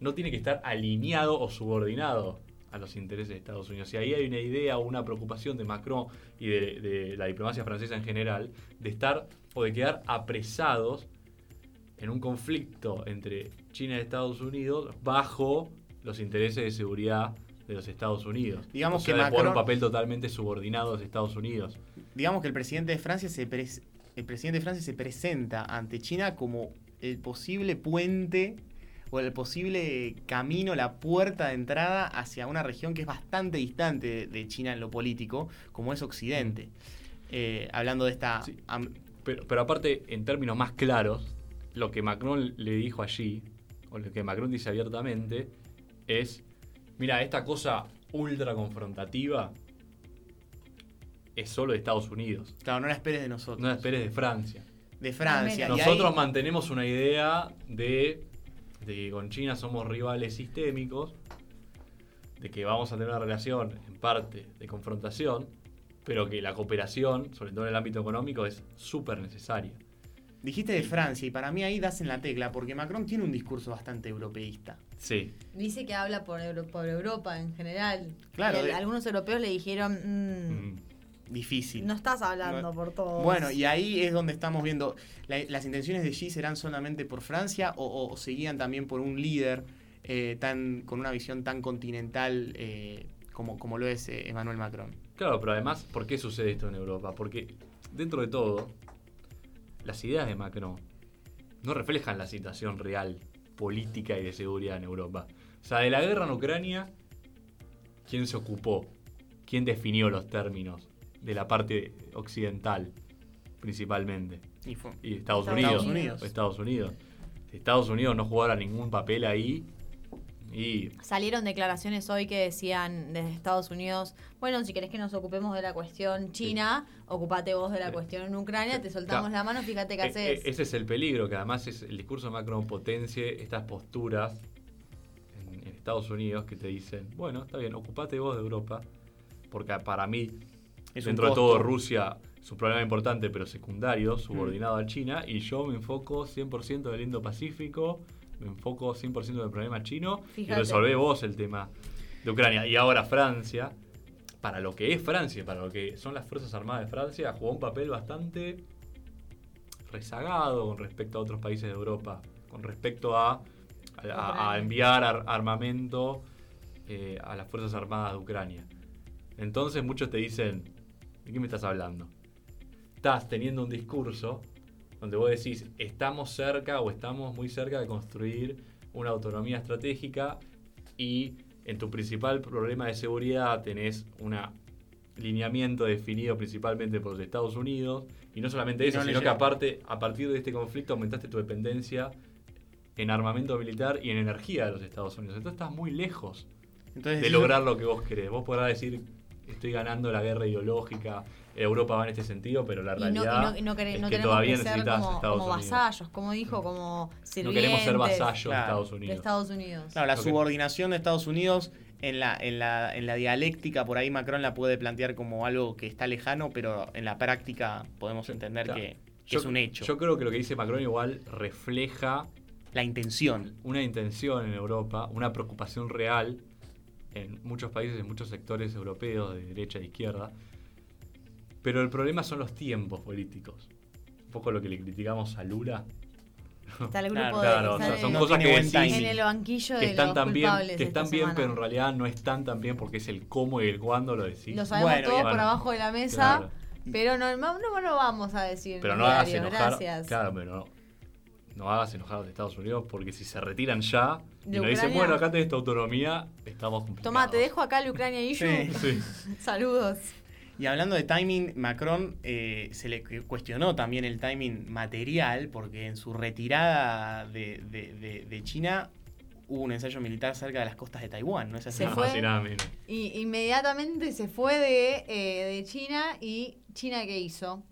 [SPEAKER 2] No tiene que estar alineado o subordinado a los intereses de Estados Unidos. Y ahí hay una idea o una preocupación de Macron y de, de la diplomacia francesa en general de estar o de quedar apresados en un conflicto entre China y Estados Unidos bajo los intereses de seguridad de los Estados Unidos.
[SPEAKER 1] Digamos
[SPEAKER 2] O sea,
[SPEAKER 1] que
[SPEAKER 2] de jugar un
[SPEAKER 1] Macron-
[SPEAKER 2] papel totalmente subordinado a los Estados Unidos.
[SPEAKER 1] digamos que el presidente de Francia se el presidente de Francia se presenta ante China como el posible puente o el posible camino, la puerta de entrada hacia una región que es bastante distante de, China en lo político, como es Occidente. Eh, hablando de esta
[SPEAKER 2] Sí. Pero, pero aparte, en términos más claros, lo que Macron le dijo allí, o lo que Macron dice abiertamente, es, mira, esta cosa ultra confrontativa es solo de Estados Unidos.
[SPEAKER 1] claro, no la esperes de nosotros.
[SPEAKER 2] No la esperes de Francia.
[SPEAKER 1] De Francia. Y ahí-
[SPEAKER 2] Nosotros mantenemos una idea de, de que con China somos rivales sistémicos, de que vamos a tener una relación en parte de confrontación, pero que la cooperación, sobre todo en el ámbito económico, es súper necesaria.
[SPEAKER 1] dijiste de Francia y para mí ahí das en la tecla porque Macron tiene un discurso bastante europeísta.
[SPEAKER 2] Sí,
[SPEAKER 3] Dice que habla por, Euro- por Europa en general.
[SPEAKER 1] Claro,
[SPEAKER 3] Y el-
[SPEAKER 1] de-
[SPEAKER 3] algunos europeos le dijeron, "Mm,
[SPEAKER 2] Mm.
[SPEAKER 1] Difícil.
[SPEAKER 3] no estás hablando
[SPEAKER 1] No-
[SPEAKER 3] por todos.
[SPEAKER 1] Bueno, y ahí es donde estamos viendo, la- las intenciones de Xi serán solamente por Francia o, o seguían también por un líder eh, tan con una visión tan continental eh, como, como lo es eh, Emmanuel Macron.
[SPEAKER 2] Claro, pero además, ¿por qué sucede esto en Europa? Porque dentro de todo, las ideas de Macron no reflejan la situación real, política y de seguridad en Europa. O sea, de la guerra en Ucrania, ¿quién se ocupó? ¿Quién definió los términos de la parte occidental, principalmente?
[SPEAKER 1] Y fue-
[SPEAKER 2] Y Estados,
[SPEAKER 3] Estados
[SPEAKER 2] Unidos.
[SPEAKER 1] Unidos.
[SPEAKER 2] Estados Unidos. Si Estados Unidos no jugara ningún papel ahí, y
[SPEAKER 3] Salieron declaraciones hoy que decían desde Estados Unidos, bueno, si querés que nos ocupemos de la cuestión china, ocupate vos de la
[SPEAKER 2] Sí.
[SPEAKER 3] cuestión en Ucrania, te soltamos
[SPEAKER 2] Claro.
[SPEAKER 3] la mano, fíjate qué
[SPEAKER 2] E-
[SPEAKER 3] haces.
[SPEAKER 2] e- ese es el peligro, que además es el discurso de Macron potencie estas posturas en, en Estados Unidos que te dicen, bueno, está bien, ocupate vos de Europa, porque para mí,
[SPEAKER 1] es
[SPEAKER 2] dentro de todo, Rusia es un problema importante pero secundario, subordinado a China, y yo me enfoco 100% del Indo-Pacífico, me enfoco 100% del problema chino
[SPEAKER 3] Fíjate.
[SPEAKER 2] y resolvé vos el tema de Ucrania. Y ahora Francia, para lo que es Francia, para lo que son las Fuerzas Armadas de Francia, jugó un papel bastante rezagado con respecto a otros países de Europa, con respecto a, a- enviar ar- armamento eh, a las Fuerzas Armadas de Ucrania. Entonces muchos te dicen, ¿de qué me estás hablando? Estás teniendo un discurso donde vos decís, estamos cerca o estamos muy cerca de construir una autonomía estratégica y en tu principal problema de seguridad tenés un lineamiento definido principalmente por los Estados Unidos y no solamente
[SPEAKER 1] Y
[SPEAKER 2] eso,
[SPEAKER 1] no
[SPEAKER 2] sino que aparte, a partir de este conflicto aumentaste tu dependencia en armamento militar y en energía de los Estados Unidos. Entonces estás muy lejos
[SPEAKER 1] Entonces,
[SPEAKER 2] de lograr lo que vos querés. Vos podrás decir, estoy ganando la guerra ideológica, Europa va en este sentido, pero la
[SPEAKER 3] Y no, y
[SPEAKER 2] realidad
[SPEAKER 3] no- y no quere-
[SPEAKER 2] es
[SPEAKER 3] no
[SPEAKER 2] que todavía
[SPEAKER 3] que
[SPEAKER 2] necesitas
[SPEAKER 3] como,
[SPEAKER 2] Estados
[SPEAKER 3] como
[SPEAKER 2] Unidos.
[SPEAKER 3] vasallos, como dijo, como
[SPEAKER 2] No queremos ser vasallos de. Estados
[SPEAKER 3] de
[SPEAKER 2] Unidos.
[SPEAKER 3] Estados Unidos.
[SPEAKER 1] Claro, la subordinación de Estados Unidos en la, en, la, en la dialéctica, por ahí Macron la puede plantear como algo que está lejano, pero en la práctica podemos entender
[SPEAKER 2] Claro.
[SPEAKER 1] que, que
[SPEAKER 2] Yo-
[SPEAKER 1] es un hecho.
[SPEAKER 2] Yo creo que lo que dice Macron igual refleja
[SPEAKER 1] la intención.
[SPEAKER 2] una intención en Europa, una preocupación real en muchos países, en muchos sectores europeos de derecha e izquierda. Pero el problema son los tiempos políticos. Un poco lo que le criticamos a Lula,
[SPEAKER 3] Está el
[SPEAKER 1] Claro,
[SPEAKER 3] grupo
[SPEAKER 2] claro,
[SPEAKER 3] de,
[SPEAKER 2] o sea, son
[SPEAKER 1] no
[SPEAKER 2] cosas que decís
[SPEAKER 3] en el banquillo
[SPEAKER 2] que
[SPEAKER 3] de
[SPEAKER 2] están
[SPEAKER 3] los
[SPEAKER 2] tan bien,
[SPEAKER 3] culpables
[SPEAKER 2] que están bien,
[SPEAKER 3] semana.
[SPEAKER 2] pero en realidad no están tan bien porque es el cómo y el cuándo lo decís.
[SPEAKER 3] Lo sabemos
[SPEAKER 1] Bueno,
[SPEAKER 3] todos
[SPEAKER 1] y-
[SPEAKER 3] por
[SPEAKER 2] bueno,
[SPEAKER 3] abajo de la mesa,
[SPEAKER 2] Claro.
[SPEAKER 3] pero no, no, no lo vamos a decir.
[SPEAKER 2] Pero no
[SPEAKER 3] el
[SPEAKER 2] hagas
[SPEAKER 3] diario,
[SPEAKER 2] enojar.
[SPEAKER 3] Gracias.
[SPEAKER 2] Claro, pero no, no hagas enojar a los Estados Unidos porque si se retiran ya y
[SPEAKER 3] ¿De
[SPEAKER 2] nos dicen, bueno, acá tenés tu autonomía, estamos complicados.
[SPEAKER 3] Tomá, te dejo acá el Ucrania issue.
[SPEAKER 1] Sí.
[SPEAKER 2] Sí.
[SPEAKER 3] Saludos.
[SPEAKER 1] Y hablando de timing, Macron eh, se le cu- cuestionó también el timing material, porque en su retirada de, de- de- de China hubo un ensayo militar cerca de las costas de Taiwán, ¿no es así?
[SPEAKER 3] Se
[SPEAKER 2] Nada
[SPEAKER 3] fue.
[SPEAKER 2] Y
[SPEAKER 3] inmediatamente se fue de, eh, de China y China ¿qué hizo?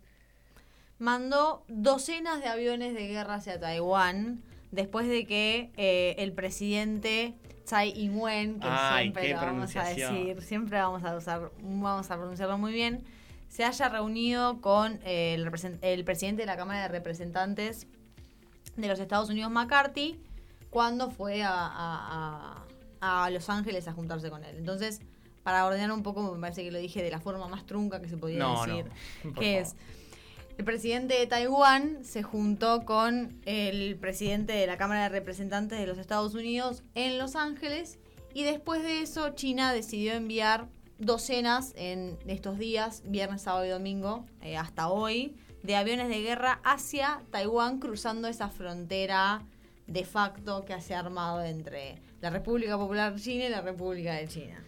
[SPEAKER 3] Mandó docenas de aviones de guerra hacia Taiwán después de que eh, el presidente Tsai Ing-wen, que
[SPEAKER 1] Ay,
[SPEAKER 3] siempre lo vamos a decir, siempre vamos a usar, vamos a pronunciarlo muy bien, se haya reunido con eh, el, el presidente de la Cámara de Representantes de los Estados Unidos, McCarthy, cuando fue a, a- a- a Los Ángeles a juntarse con él. Entonces, para ordenar un poco, me parece que lo dije de la forma más trunca que se podía
[SPEAKER 1] No,
[SPEAKER 3] decir.
[SPEAKER 1] no.
[SPEAKER 3] que
[SPEAKER 1] favor.
[SPEAKER 3] es, el presidente de Taiwán se juntó con el presidente de la Cámara de Representantes de los Estados Unidos en Los Ángeles y después de eso China decidió enviar docenas en estos días, viernes, sábado y domingo, eh, hasta hoy, de aviones de guerra hacia Taiwán cruzando esa frontera de facto que se ha armado entre la República Popular China y la República de China.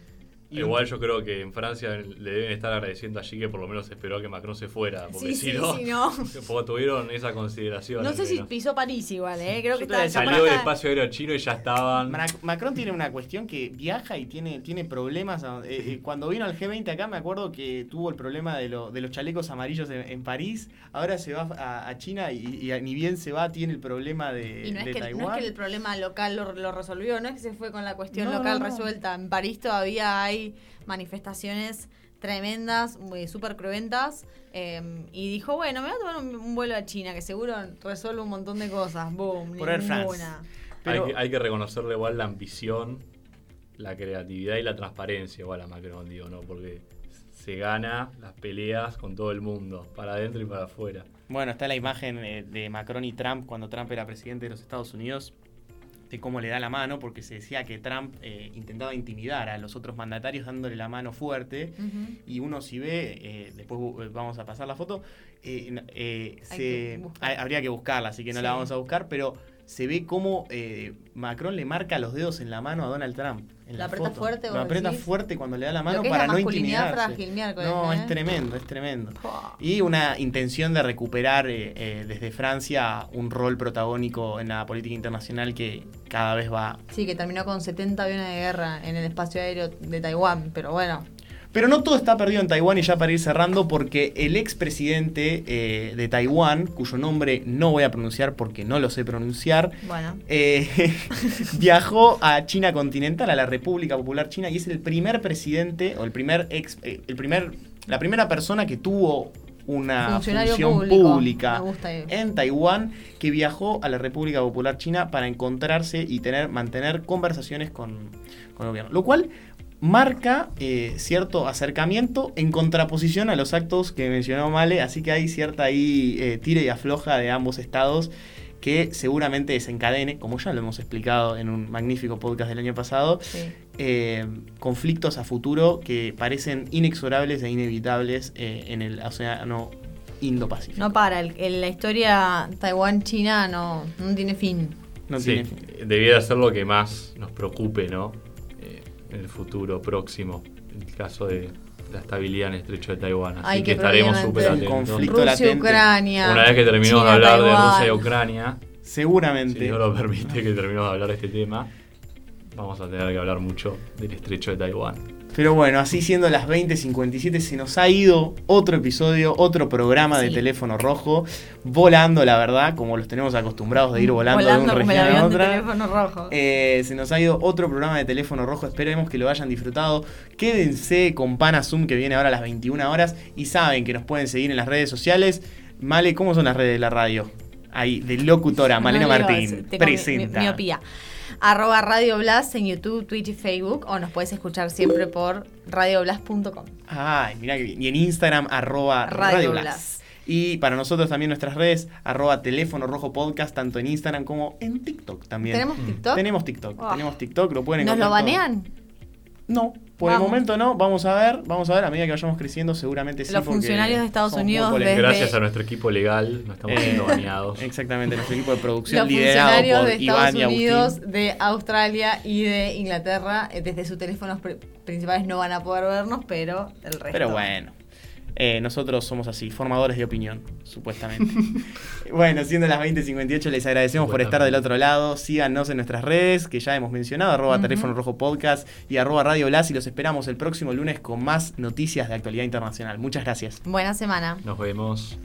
[SPEAKER 1] Y
[SPEAKER 2] Igual yo creo que en Francia le deben estar agradeciendo allí que por lo menos esperó a que Macron se fuera. Porque
[SPEAKER 3] Sí,
[SPEAKER 2] si
[SPEAKER 3] sí,
[SPEAKER 2] no,
[SPEAKER 3] sí, no.
[SPEAKER 2] porque tuvieron esa consideración.
[SPEAKER 3] No sé si pisó París igual, ¿eh? Creo que
[SPEAKER 1] Yo
[SPEAKER 2] Salió del espacio aéreo chino y ya estaban.
[SPEAKER 1] Macron tiene una cuestión que viaja y tiene, tiene problemas. eh, eh, cuando vino al G20 acá me acuerdo que tuvo el problema de, lo- de los chalecos amarillos en, en París. Ahora se va a, a China y, y ni bien se va tiene el problema de,
[SPEAKER 3] Y no es, que, no
[SPEAKER 1] Taiwán.
[SPEAKER 3] es que el problema local lo, lo resolvió, no es que se fue con la cuestión
[SPEAKER 1] No,
[SPEAKER 3] local
[SPEAKER 1] no, no.
[SPEAKER 3] resuelta. En París todavía hay manifestaciones tremendas, muy súper cruentas. eh, y dijo, bueno, me voy a tomar un, un vuelo a China, que seguro resuelve un montón de cosas. Boom,
[SPEAKER 1] Por Air France. Pero-
[SPEAKER 2] hay, que, hay que reconocerle igual la ambición, la creatividad y la transparencia igual a Macron, digo, ¿no? Porque se gana las peleas con todo el mundo, para adentro y para afuera.
[SPEAKER 1] Bueno, está la imagen eh, de Macron y Trump cuando Trump era presidente de los Estados Unidos, de cómo le da la mano, porque se decía que Trump eh, intentaba intimidar a los otros mandatarios dándole la mano fuerte. Y uno si ve, eh, después bu- vamos a pasar la foto, eh, eh, se-
[SPEAKER 3] que
[SPEAKER 1] habría que buscarla, así que no la vamos a buscar, pero se ve cómo eh, Macron le marca los dedos en la mano a Donald Trump. en
[SPEAKER 3] ¿Lo
[SPEAKER 1] la
[SPEAKER 3] aprieta
[SPEAKER 1] foto.
[SPEAKER 3] fuerte,
[SPEAKER 1] Lo aprieta
[SPEAKER 3] decís?
[SPEAKER 1] fuerte cuando le da la mano para
[SPEAKER 3] la
[SPEAKER 1] no intimidarse.
[SPEAKER 3] frágil,
[SPEAKER 1] no,
[SPEAKER 3] ¿eh?
[SPEAKER 1] es tremendo, es tremendo. Y una intención de recuperar eh, eh, desde Francia un rol protagónico en la política internacional que cada vez va...
[SPEAKER 3] Sí, que terminó con 70 aviones de guerra en el espacio aéreo de Taiwán, pero bueno.
[SPEAKER 1] Pero no todo está perdido en Taiwán y ya para ir cerrando porque el expresidente eh, de Taiwán, cuyo nombre no voy a pronunciar porque no lo sé pronunciar,
[SPEAKER 3] Bueno.
[SPEAKER 1] eh, viajó a China continental, a la República Popular China y es el primer presidente o el primer ex, eh, el primer, la primera persona que tuvo una función
[SPEAKER 3] público.
[SPEAKER 1] pública en Taiwán que viajó a la República Popular China para encontrarse y tener, mantener conversaciones con, con el gobierno. Lo cual marca eh, cierto acercamiento en contraposición a los actos que mencionó Male, así que hay cierta ahí eh, tira y afloja de ambos estados que seguramente desencadene, como ya lo hemos explicado en un magnífico podcast del año pasado,
[SPEAKER 3] Sí.
[SPEAKER 1] eh, conflictos a futuro que parecen inexorables e inevitables eh, en el océano Indo-Pacífico.
[SPEAKER 3] No para, el- el- la historia Taiwán-China no, no tiene fin.
[SPEAKER 1] No
[SPEAKER 2] Sí,
[SPEAKER 1] tiene fin.
[SPEAKER 2] debiera ser lo que más nos preocupe, ¿no? En el futuro próximo, en el caso de la estabilidad en el estrecho de Taiwán. Así
[SPEAKER 3] Ay,
[SPEAKER 2] que estaremos súper
[SPEAKER 3] entre-
[SPEAKER 2] atentos.
[SPEAKER 1] Conflicto
[SPEAKER 3] Rusia. Ucrania.
[SPEAKER 2] Una vez que terminemos de hablar de. Rusia y Ucrania,
[SPEAKER 1] Seguramente.
[SPEAKER 2] si Dios lo permite que terminemos de hablar de este tema, vamos a tener que hablar mucho del estrecho de Taiwán.
[SPEAKER 1] Pero bueno, así siendo las 20.57, se nos ha ido otro episodio, otro programa de teléfono rojo, volando, la verdad, como los tenemos acostumbrados de ir volando, de
[SPEAKER 3] el
[SPEAKER 1] región a
[SPEAKER 3] avión de
[SPEAKER 1] otra.
[SPEAKER 3] teléfono rojo.
[SPEAKER 1] Eh, se nos ha ido otro programa de teléfono rojo. Esperemos que lo hayan disfrutado. Quédense con Pana Zoom que viene ahora a las 21 horas. Y saben que nos pueden seguir en las redes sociales. Male, ¿cómo son las redes de la radio? Ahí, de locutora, Malena
[SPEAKER 3] No
[SPEAKER 1] Martín.
[SPEAKER 3] tengo mi- mi-
[SPEAKER 1] presenta.
[SPEAKER 3] miopía. Arroba Radio Blast en YouTube, Twitch y Facebook. O nos puedes escuchar siempre por radioblast.com.
[SPEAKER 1] Ay, mirá que bien. Y en Instagram, arroba
[SPEAKER 3] Radio. Blast.
[SPEAKER 1] Y para nosotros también nuestras redes, arroba teléfono rojo podcast, tanto en Instagram como en TikTok también.
[SPEAKER 3] ¿Tenemos. TikTok?
[SPEAKER 1] Tenemos TikTok,
[SPEAKER 3] Oh.
[SPEAKER 1] tenemos TikTok, lo pueden
[SPEAKER 3] ¿Nos lo
[SPEAKER 1] todo.
[SPEAKER 3] banean?
[SPEAKER 1] No, por
[SPEAKER 3] Vamos.
[SPEAKER 1] el momento no. Vamos a ver, vamos a ver a medida que vayamos creciendo, seguramente sí.
[SPEAKER 3] Los funcionarios de Estados Unidos. Desde-
[SPEAKER 2] Gracias a nuestro equipo legal, no estamos
[SPEAKER 1] Eh,
[SPEAKER 2] siendo baneados.
[SPEAKER 1] Exactamente, nuestro equipo de producción
[SPEAKER 3] Los
[SPEAKER 1] liderado
[SPEAKER 3] funcionarios
[SPEAKER 1] por
[SPEAKER 3] de
[SPEAKER 1] Iván
[SPEAKER 3] Estados
[SPEAKER 1] y Agustín.
[SPEAKER 3] Unidos, de Australia y de Inglaterra, eh, desde sus teléfonos pri- principales no van a poder vernos, pero el resto.
[SPEAKER 1] Pero bueno, eh, nosotros somos así, formadores de opinión, supuestamente. bueno, siendo las 20.58, les agradecemos por estar del otro lado. Síganos en nuestras redes, que ya hemos mencionado, arroba teléfono rojo podcast y arroba radio Blas, y los esperamos el próximo lunes con más noticias de actualidad internacional. Muchas gracias.
[SPEAKER 3] Buena semana.
[SPEAKER 2] Nos vemos.